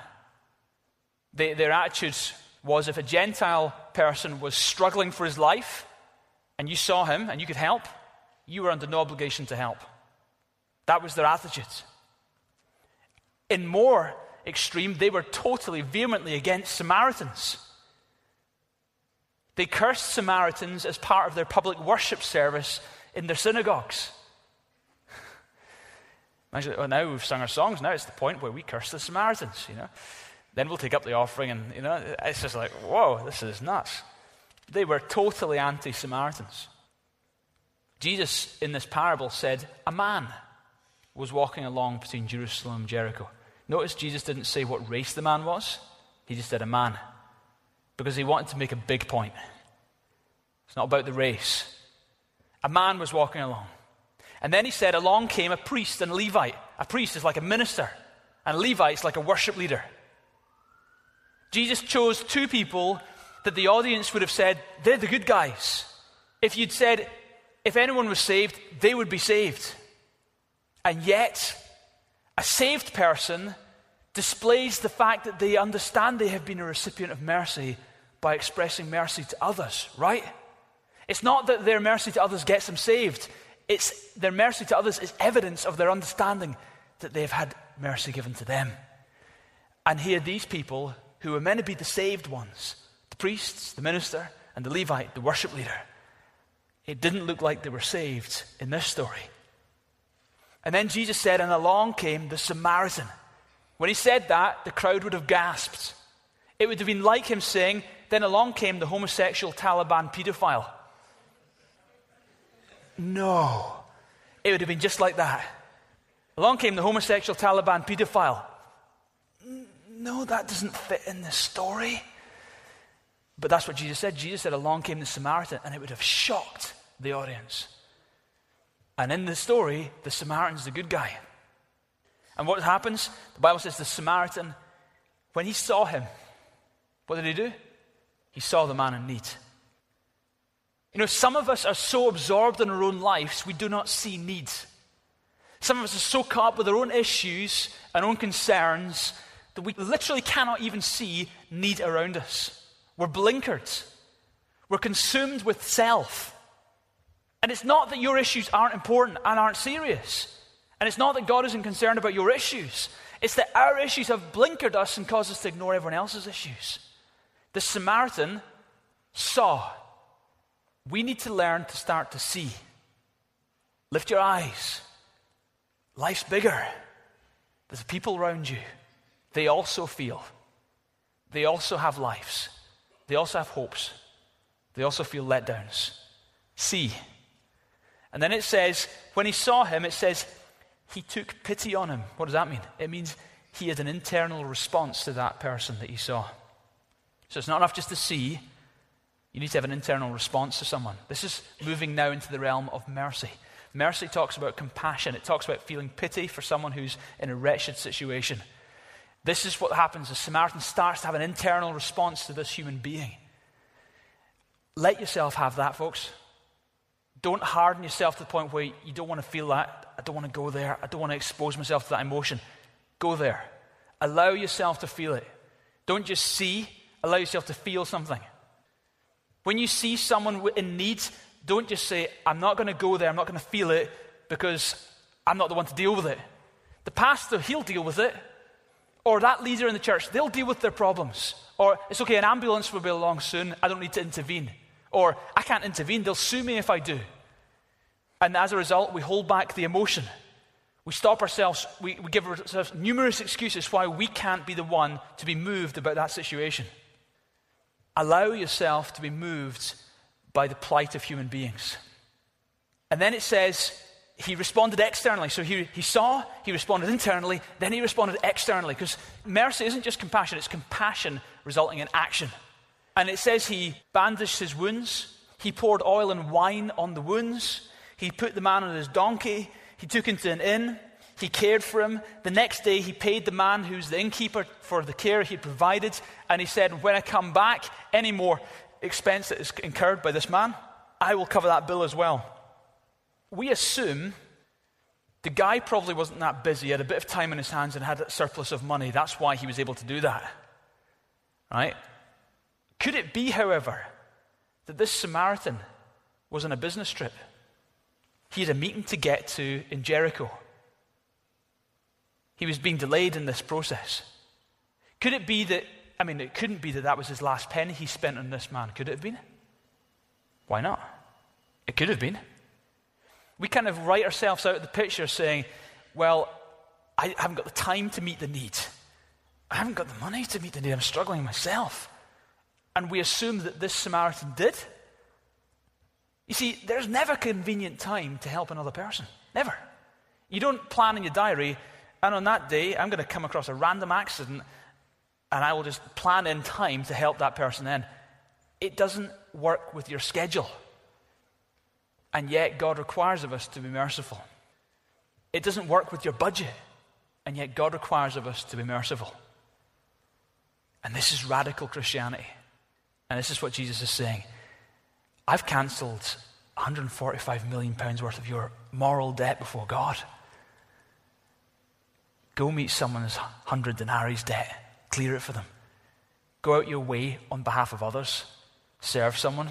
They, their attitude was if a Gentile person was struggling for his life and you saw him and you could help, you were under no obligation to help. That was their attitude. In more extreme, they were totally vehemently against Samaritans. They cursed Samaritans as part of their public worship service in their synagogues. (laughs) Imagine, well, now we've sung our songs, now it's the point where we curse the Samaritans, you know. Then we'll take up the offering, and, you know, it's just like, whoa, this is nuts. They were totally anti Samaritans. Jesus, in this parable, said, A man was walking along between Jerusalem and Jericho. Notice Jesus didn't say what race the man was, he just said a man because he wanted to make a big point. It's not about the race. A man was walking along. And then he said, Along came a priest and a Levite. A priest is like a minister, and a Levite is like a worship leader. Jesus chose two people that the audience would have said, They're the good guys. If you'd said, if anyone was saved, they would be saved. And yet, a saved person displays the fact that they understand they have been a recipient of mercy by expressing mercy to others, right? It's not that their mercy to others gets them saved. It's their mercy to others is evidence of their understanding that they've had mercy given to them. And here, these people who were meant to be the saved ones the priests, the minister, and the Levite, the worship leader it didn't look like they were saved in this story. And then Jesus said, And along came the Samaritan. When he said that, the crowd would have gasped. It would have been like him saying, Then along came the homosexual Taliban pedophile. No. It would have been just like that. Along came the homosexual Taliban pedophile. No, that doesn't fit in the story. But that's what Jesus said. Jesus said, Along came the Samaritan, and it would have shocked the audience. And in the story, the Samaritan's the good guy. And what happens? The Bible says the Samaritan, when he saw him, what did he do? He saw the man in need. You know, some of us are so absorbed in our own lives, we do not see needs. Some of us are so caught up with our own issues and own concerns that we literally cannot even see need around us. We're blinkered. We're consumed with self. And it's not that your issues aren't important and aren't serious. And it's not that God isn't concerned about your issues. It's that our issues have blinkered us and caused us to ignore everyone else's issues. The Samaritan saw. We need to learn to start to see. Lift your eyes. Life's bigger. There's people around you. They also feel. They also have lives. They also have hopes. They also feel letdowns. See. And then it says, when he saw him, it says, he took pity on him. What does that mean? It means he had an internal response to that person that he saw. So it's not enough just to see, you need to have an internal response to someone. This is moving now into the realm of mercy. Mercy talks about compassion, it talks about feeling pity for someone who's in a wretched situation. This is what happens. The Samaritan starts to have an internal response to this human being. Let yourself have that, folks. Don't harden yourself to the point where you don't want to feel that. I don't want to go there. I don't want to expose myself to that emotion. Go there. Allow yourself to feel it. Don't just see, allow yourself to feel something. When you see someone in need, don't just say, I'm not going to go there, I'm not going to feel it because I'm not the one to deal with it. The pastor, he'll deal with it. Or that leader in the church, they'll deal with their problems. Or it's okay, an ambulance will be along soon, I don't need to intervene. Or, I can't intervene, they'll sue me if I do. And as a result, we hold back the emotion. We stop ourselves, we, we give ourselves numerous excuses why we can't be the one to be moved about that situation. Allow yourself to be moved by the plight of human beings. And then it says, he responded externally. So he, he saw, he responded internally, then he responded externally. Because mercy isn't just compassion, it's compassion resulting in action. And it says he bandaged his wounds, he poured oil and wine on the wounds, he put the man on his donkey, he took him to an inn, he cared for him. The next day, he paid the man who's the innkeeper for the care he provided, and he said, When I come back, any more expense that is incurred by this man, I will cover that bill as well. We assume the guy probably wasn't that busy, he had a bit of time on his hands and had a surplus of money. That's why he was able to do that. Right? Could it be, however, that this Samaritan was on a business trip? He had a meeting to get to in Jericho. He was being delayed in this process. Could it be that, I mean, it couldn't be that that was his last penny he spent on this man, could it have been? Why not? It could have been. We kind of write ourselves out of the picture saying, well, I haven't got the time to meet the need. I haven't got the money to meet the need. I'm struggling myself and we assume that this Samaritan did. You see, there's never convenient time to help another person. Never. You don't plan in your diary, and on that day, I'm going to come across a random accident, and I will just plan in time to help that person then. It doesn't work with your schedule. And yet, God requires of us to be merciful. It doesn't work with your budget, and yet, God requires of us to be merciful. And this is radical Christianity. And this is what Jesus is saying I've cancelled 145 million pounds worth of your moral debt before God. Go meet someone's 100 denarii debt, clear it for them. Go out your way on behalf of others, serve someone,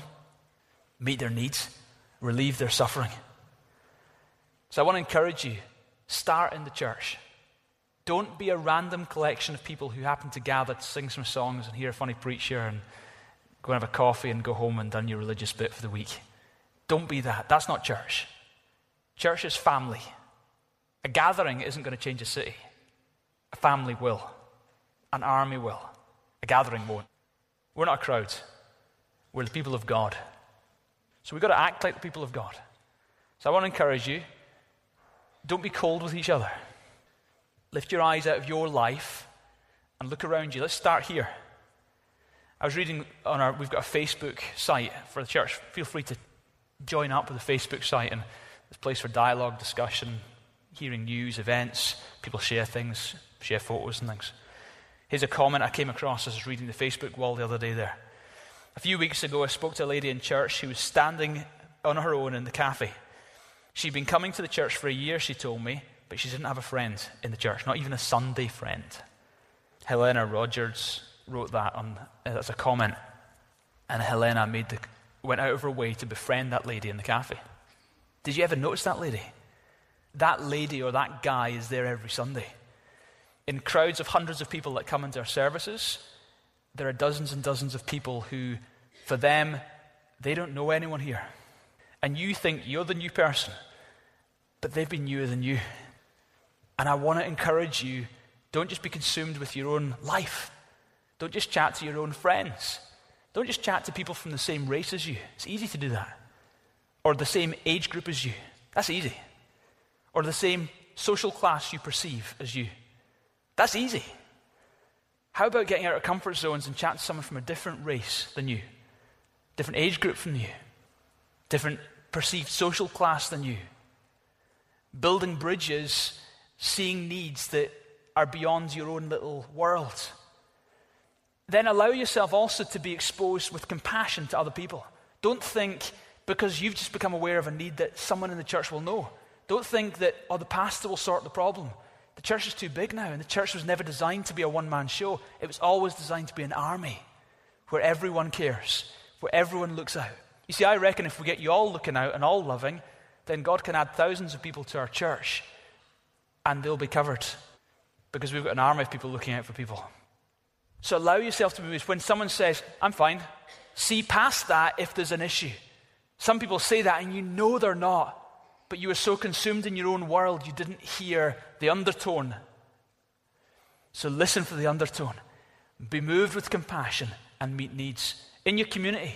meet their needs, relieve their suffering. So I want to encourage you start in the church. Don't be a random collection of people who happen to gather to sing some songs and hear a funny preacher and go and have a coffee and go home and done your religious bit for the week. Don't be that. That's not church. Church is family. A gathering isn't going to change a city. A family will. An army will. A gathering won't. We're not a crowd. We're the people of God. So we've got to act like the people of God. So I want to encourage you don't be cold with each other. Lift your eyes out of your life and look around you. Let's start here. I was reading on our, we've got a Facebook site for the church. Feel free to join up with the Facebook site, and it's a place for dialogue, discussion, hearing news, events. People share things, share photos and things. Here's a comment I came across as I was reading the Facebook wall the other day there. A few weeks ago, I spoke to a lady in church who was standing on her own in the cafe. She'd been coming to the church for a year, she told me, but she didn't have a friend in the church, not even a Sunday friend. Helena Rogers wrote that on, uh, as a comment, and Helena made the, went out of her way to befriend that lady in the cafe. Did you ever notice that lady? That lady or that guy is there every Sunday. In crowds of hundreds of people that come into our services, there are dozens and dozens of people who, for them, they don't know anyone here. And you think you're the new person, but they've been newer than you. And I want to encourage you don't just be consumed with your own life. Don't just chat to your own friends. Don't just chat to people from the same race as you. It's easy to do that. Or the same age group as you. That's easy. Or the same social class you perceive as you. That's easy. How about getting out of comfort zones and chatting to someone from a different race than you, different age group from you, different perceived social class than you? Building bridges, seeing needs that are beyond your own little world. Then allow yourself also to be exposed with compassion to other people. Don't think because you've just become aware of a need that someone in the church will know. Don't think that, oh, the pastor will sort the problem. The church is too big now, and the church was never designed to be a one man show. It was always designed to be an army where everyone cares, where everyone looks out. You see, I reckon if we get you all looking out and all loving, then God can add thousands of people to our church, and they'll be covered because we've got an army of people looking out for people. So allow yourself to be moved. When someone says, I'm fine, see past that if there's an issue. Some people say that and you know they're not but you were so consumed in your own world you didn't hear the undertone. So listen for the undertone. Be moved with compassion and meet needs in your community.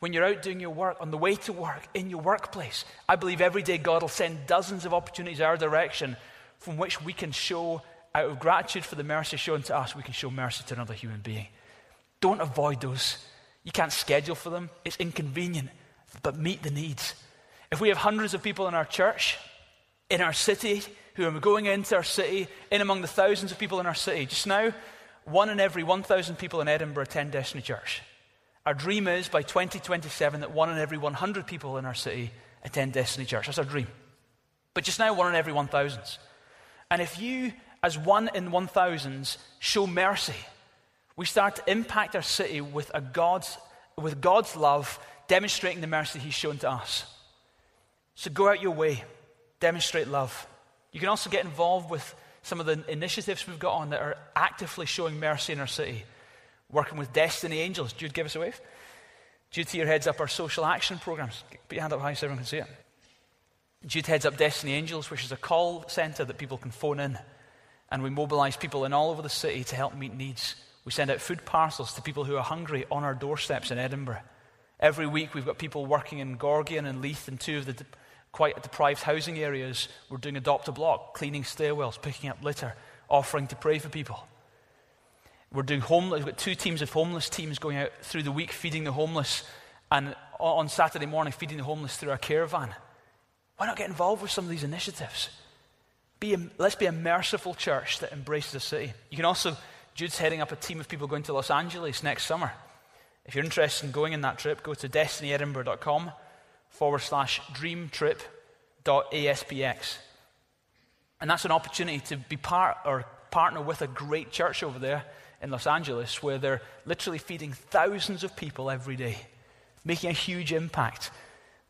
When you're out doing your work, on the way to work, in your workplace, I believe every day God will send dozens of opportunities our direction from which we can show, out of gratitude for the mercy shown to us, we can show mercy to another human being. Don't avoid those. You can't schedule for them, it's inconvenient, but meet the needs. If we have hundreds of people in our church, in our city, who are going into our city, in among the thousands of people in our city, just now, one in every 1,000 people in Edinburgh attend Destiny Church. Our dream is by 2027 that one in every 100 people in our city attend Destiny Church. That's our dream. But just now, one in every 1,000. And if you, as one in 1,000s, show mercy, we start to impact our city with, a God's, with God's love, demonstrating the mercy He's shown to us. So go out your way, demonstrate love. You can also get involved with some of the initiatives we've got on that are actively showing mercy in our city. Working with Destiny Angels. Jude, give us a wave. Jude here heads up our social action programs. Put your hand up high so everyone can see it. Jude heads up Destiny Angels, which is a call centre that people can phone in. And we mobilise people in all over the city to help meet needs. We send out food parcels to people who are hungry on our doorsteps in Edinburgh. Every week we've got people working in Gorgian and Leith and two of the quite deprived housing areas, we're doing adopt a block, cleaning stairwells, picking up litter, offering to pray for people. We're doing homeless, we've got two teams of homeless teams going out through the week feeding the homeless, and on Saturday morning feeding the homeless through our caravan. Why not get involved with some of these initiatives? Be let's be a merciful church that embraces the city. You can also, Jude's heading up a team of people going to Los Angeles next summer. If you're interested in going in that trip, go to destinyedinburgh.com forward slash dreamtrip.aspx. And that's an opportunity to be part or partner with a great church over there in Los Angeles where they're literally feeding thousands of people every day, making a huge impact.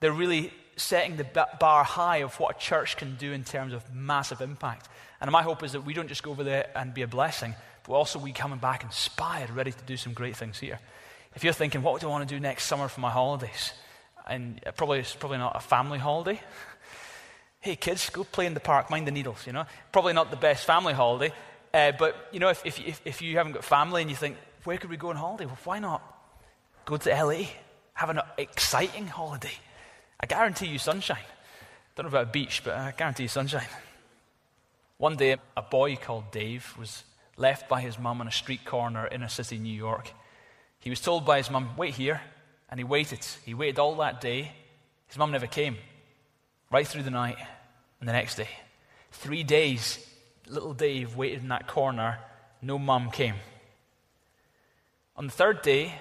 They're really setting the bar high of what a church can do in terms of massive impact. And my hope is that we don't just go over there and be a blessing, but also we coming back inspired, ready to do some great things here. If you're thinking, what do I want to do next summer for my holidays? And probably it's probably not a family holiday. (laughs) hey kids, go play in the park, mind the needles, you know. Probably not the best family holiday. Uh, but you know, if, if, if, if you haven't got family and you think, where could we go on holiday? Well, why not go to LA, have an exciting holiday? I guarantee you sunshine. Don't know about a beach, but I guarantee you sunshine. One day, a boy called Dave was left by his mum on a street corner in a city, in New York. He was told by his mum, wait here, and he waited. He waited all that day. His mum never came, right through the night and the next day. Three days, little Dave waited in that corner, no mum came. On the third day,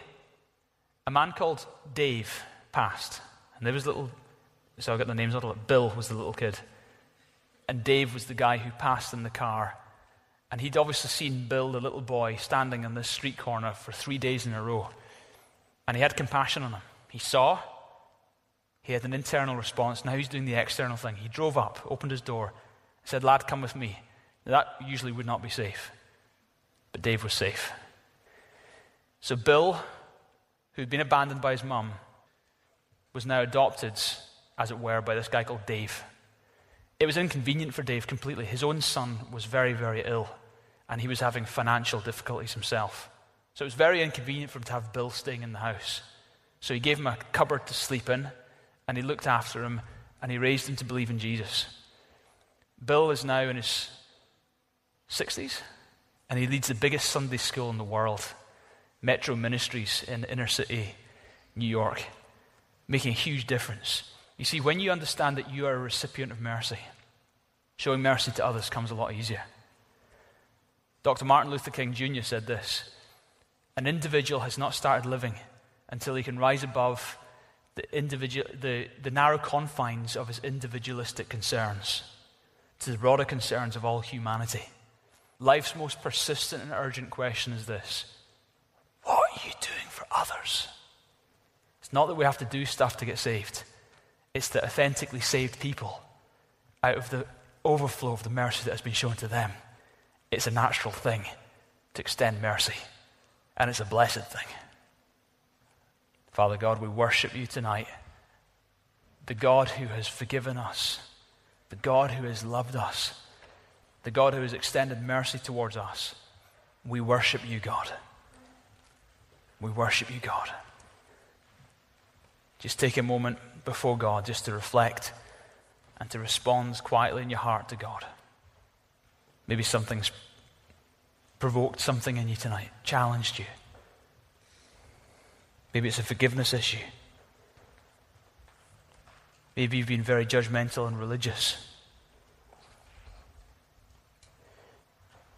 a man called Dave passed. And there was little, so I got the names out of it. Bill was the little kid. And Dave was the guy who passed in the car. And he'd obviously seen Bill, the little boy, standing on this street corner for three days in a row. And he had compassion on him. He saw, he had an internal response. Now he's doing the external thing. He drove up, opened his door, said, Lad, come with me. Now, that usually would not be safe. But Dave was safe. So Bill, who'd been abandoned by his mum, was now adopted, as it were, by this guy called Dave. It was inconvenient for Dave completely. His own son was very, very ill, and he was having financial difficulties himself. So it was very inconvenient for him to have Bill staying in the house. So he gave him a cupboard to sleep in, and he looked after him, and he raised him to believe in Jesus. Bill is now in his 60s, and he leads the biggest Sunday school in the world, Metro Ministries in inner city New York making a huge difference. You see, when you understand that you are a recipient of mercy, showing mercy to others comes a lot easier. Dr. Martin Luther King Jr. said this An individual has not started living until he can rise above the, the, the narrow confines of his individualistic concerns to the broader concerns of all humanity. Life's most persistent and urgent question is this What are you doing for others? It's not that we have to do stuff to get saved, it's that authentically saved people, out of the overflow of the mercy that has been shown to them, it's a natural thing to extend mercy. And it's a blessed thing. Father God, we worship you tonight. The God who has forgiven us, the God who has loved us, the God who has extended mercy towards us. We worship you, God. We worship you, God. Just take a moment before God just to reflect and to respond quietly in your heart to God. Maybe something's provoked something in you tonight, challenged you. Maybe it's a forgiveness issue. Maybe you've been very judgmental and religious.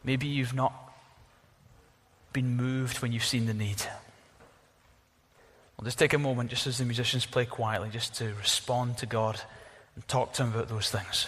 Maybe you've not been moved when you've seen the need. Well, just take a moment, just as the musicians play quietly, just to respond to God and talk to Him about those things.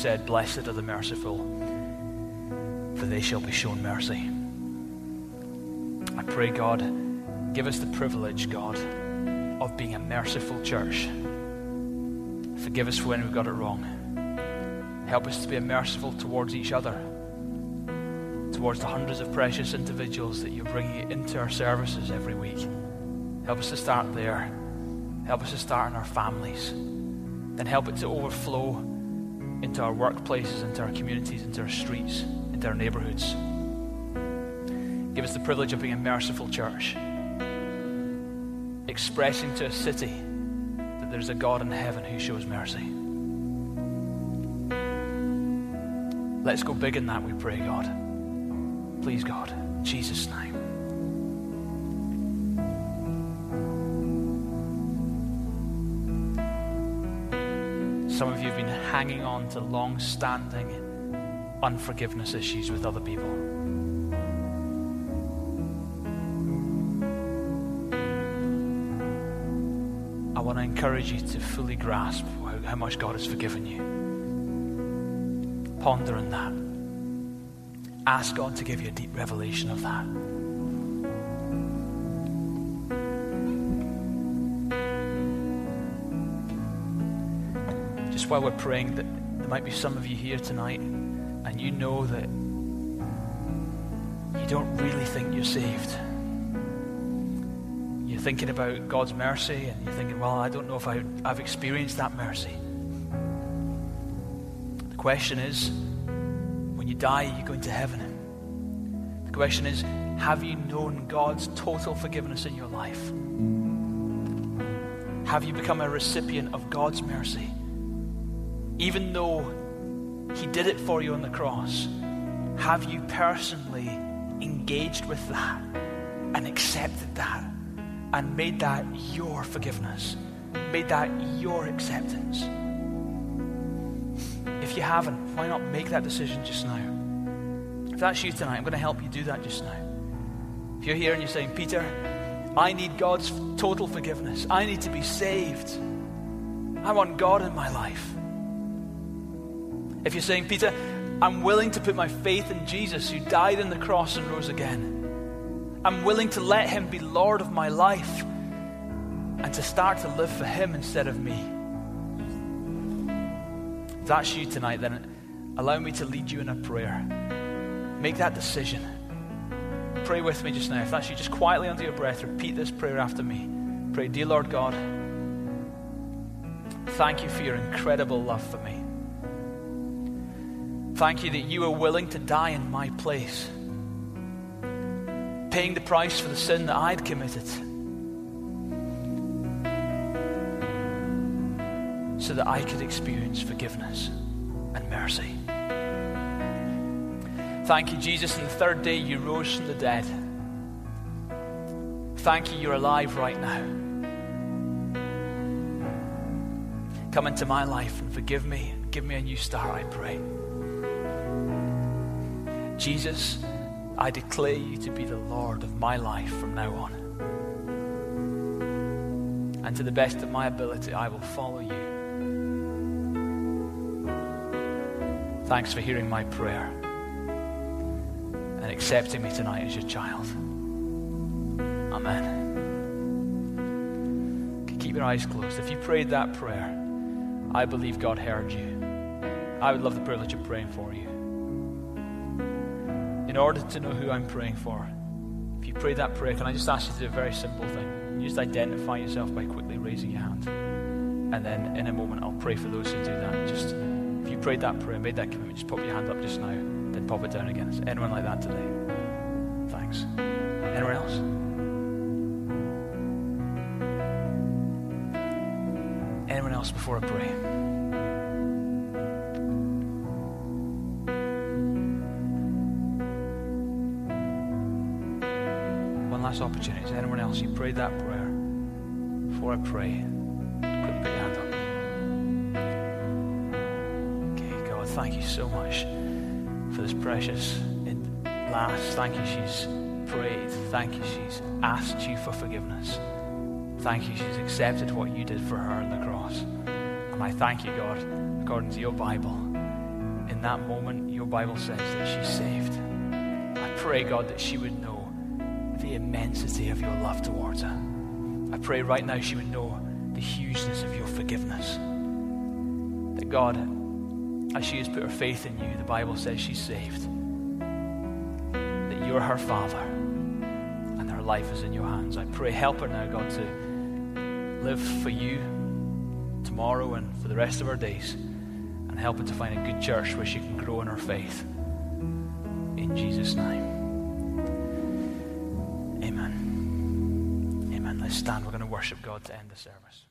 Said, Blessed are the merciful, for they shall be shown mercy. I pray, God, give us the privilege, God, of being a merciful church. Forgive us when we've got it wrong. Help us to be merciful towards each other, towards the hundreds of precious individuals that you're bringing into our services every week. Help us to start there. Help us to start in our families. Then help it to overflow into our workplaces, into our communities, into our streets, into our neighborhoods. Give us the privilege of being a merciful church, expressing to a city that there's a God in heaven who shows mercy. Let's go big in that, we pray, God. Please, God, in Jesus' name. Some of you hanging on to long standing unforgiveness issues with other people. I want to encourage you to fully grasp how, how much God has forgiven you. Ponder on that. Ask God to give you a deep revelation of that. While we're praying, that there might be some of you here tonight and you know that you don't really think you're saved. You're thinking about God's mercy and you're thinking, well, I don't know if I, I've experienced that mercy. The question is, when you die, are you going to heaven? The question is, have you known God's total forgiveness in your life? Have you become a recipient of God's mercy? Even though He did it for you on the cross, have you personally engaged with that and accepted that and made that your forgiveness? Made that your acceptance? If you haven't, why not make that decision just now? If that's you tonight, I'm going to help you do that just now. If you're here and you're saying, Peter, I need God's total forgiveness, I need to be saved, I want God in my life. If you're saying, Peter, I'm willing to put my faith in Jesus who died on the cross and rose again, I'm willing to let him be Lord of my life and to start to live for him instead of me. If that's you tonight, then allow me to lead you in a prayer. Make that decision. Pray with me just now. If that's you, just quietly under your breath, repeat this prayer after me. Pray, Dear Lord God, thank you for your incredible love for me. Thank you that you were willing to die in my place, paying the price for the sin that I'd committed, so that I could experience forgiveness and mercy. Thank you, Jesus, on the third day you rose from the dead. Thank you, you're alive right now. Come into my life and forgive me. Give me a new start, I pray. Jesus, I declare you to be the Lord of my life from now on. And to the best of my ability, I will follow you. Thanks for hearing my prayer and accepting me tonight as your child. Amen. Keep your eyes closed. If you prayed that prayer, I believe God heard you. I would love the privilege of praying for you. In order to know who I'm praying for, if you prayed that prayer, can I just ask you to do a very simple thing? Just identify yourself by quickly raising your hand. And then in a moment, I'll pray for those who do that. Just if you prayed that prayer, made that commitment, just pop your hand up just now, then pop it down again. Is anyone like that today? Thanks. Anyone else? Anyone else before I pray? Opportunity. Is anyone else? You prayed that prayer. Before I pray, put your hand up. Okay, God, thank you so much for this precious in lass. Thank you, she's prayed. Thank you, she's asked you for forgiveness. Thank you, she's accepted what you did for her on the cross. And I thank you, God, according to your Bible. In that moment, your Bible says that she's saved. I pray, God, that she would know the immensity of your love towards her. I pray right now she would know the hugeness of your forgiveness. That God, as she has put her faith in you, the Bible says she's saved. That you're her father and her life is in your hands. I pray, help her now, God, to live for you tomorrow and for the rest of her days. And help her to find a good church where she can grow in her faith. In Jesus' name. Stand. We're going to worship God to end the service.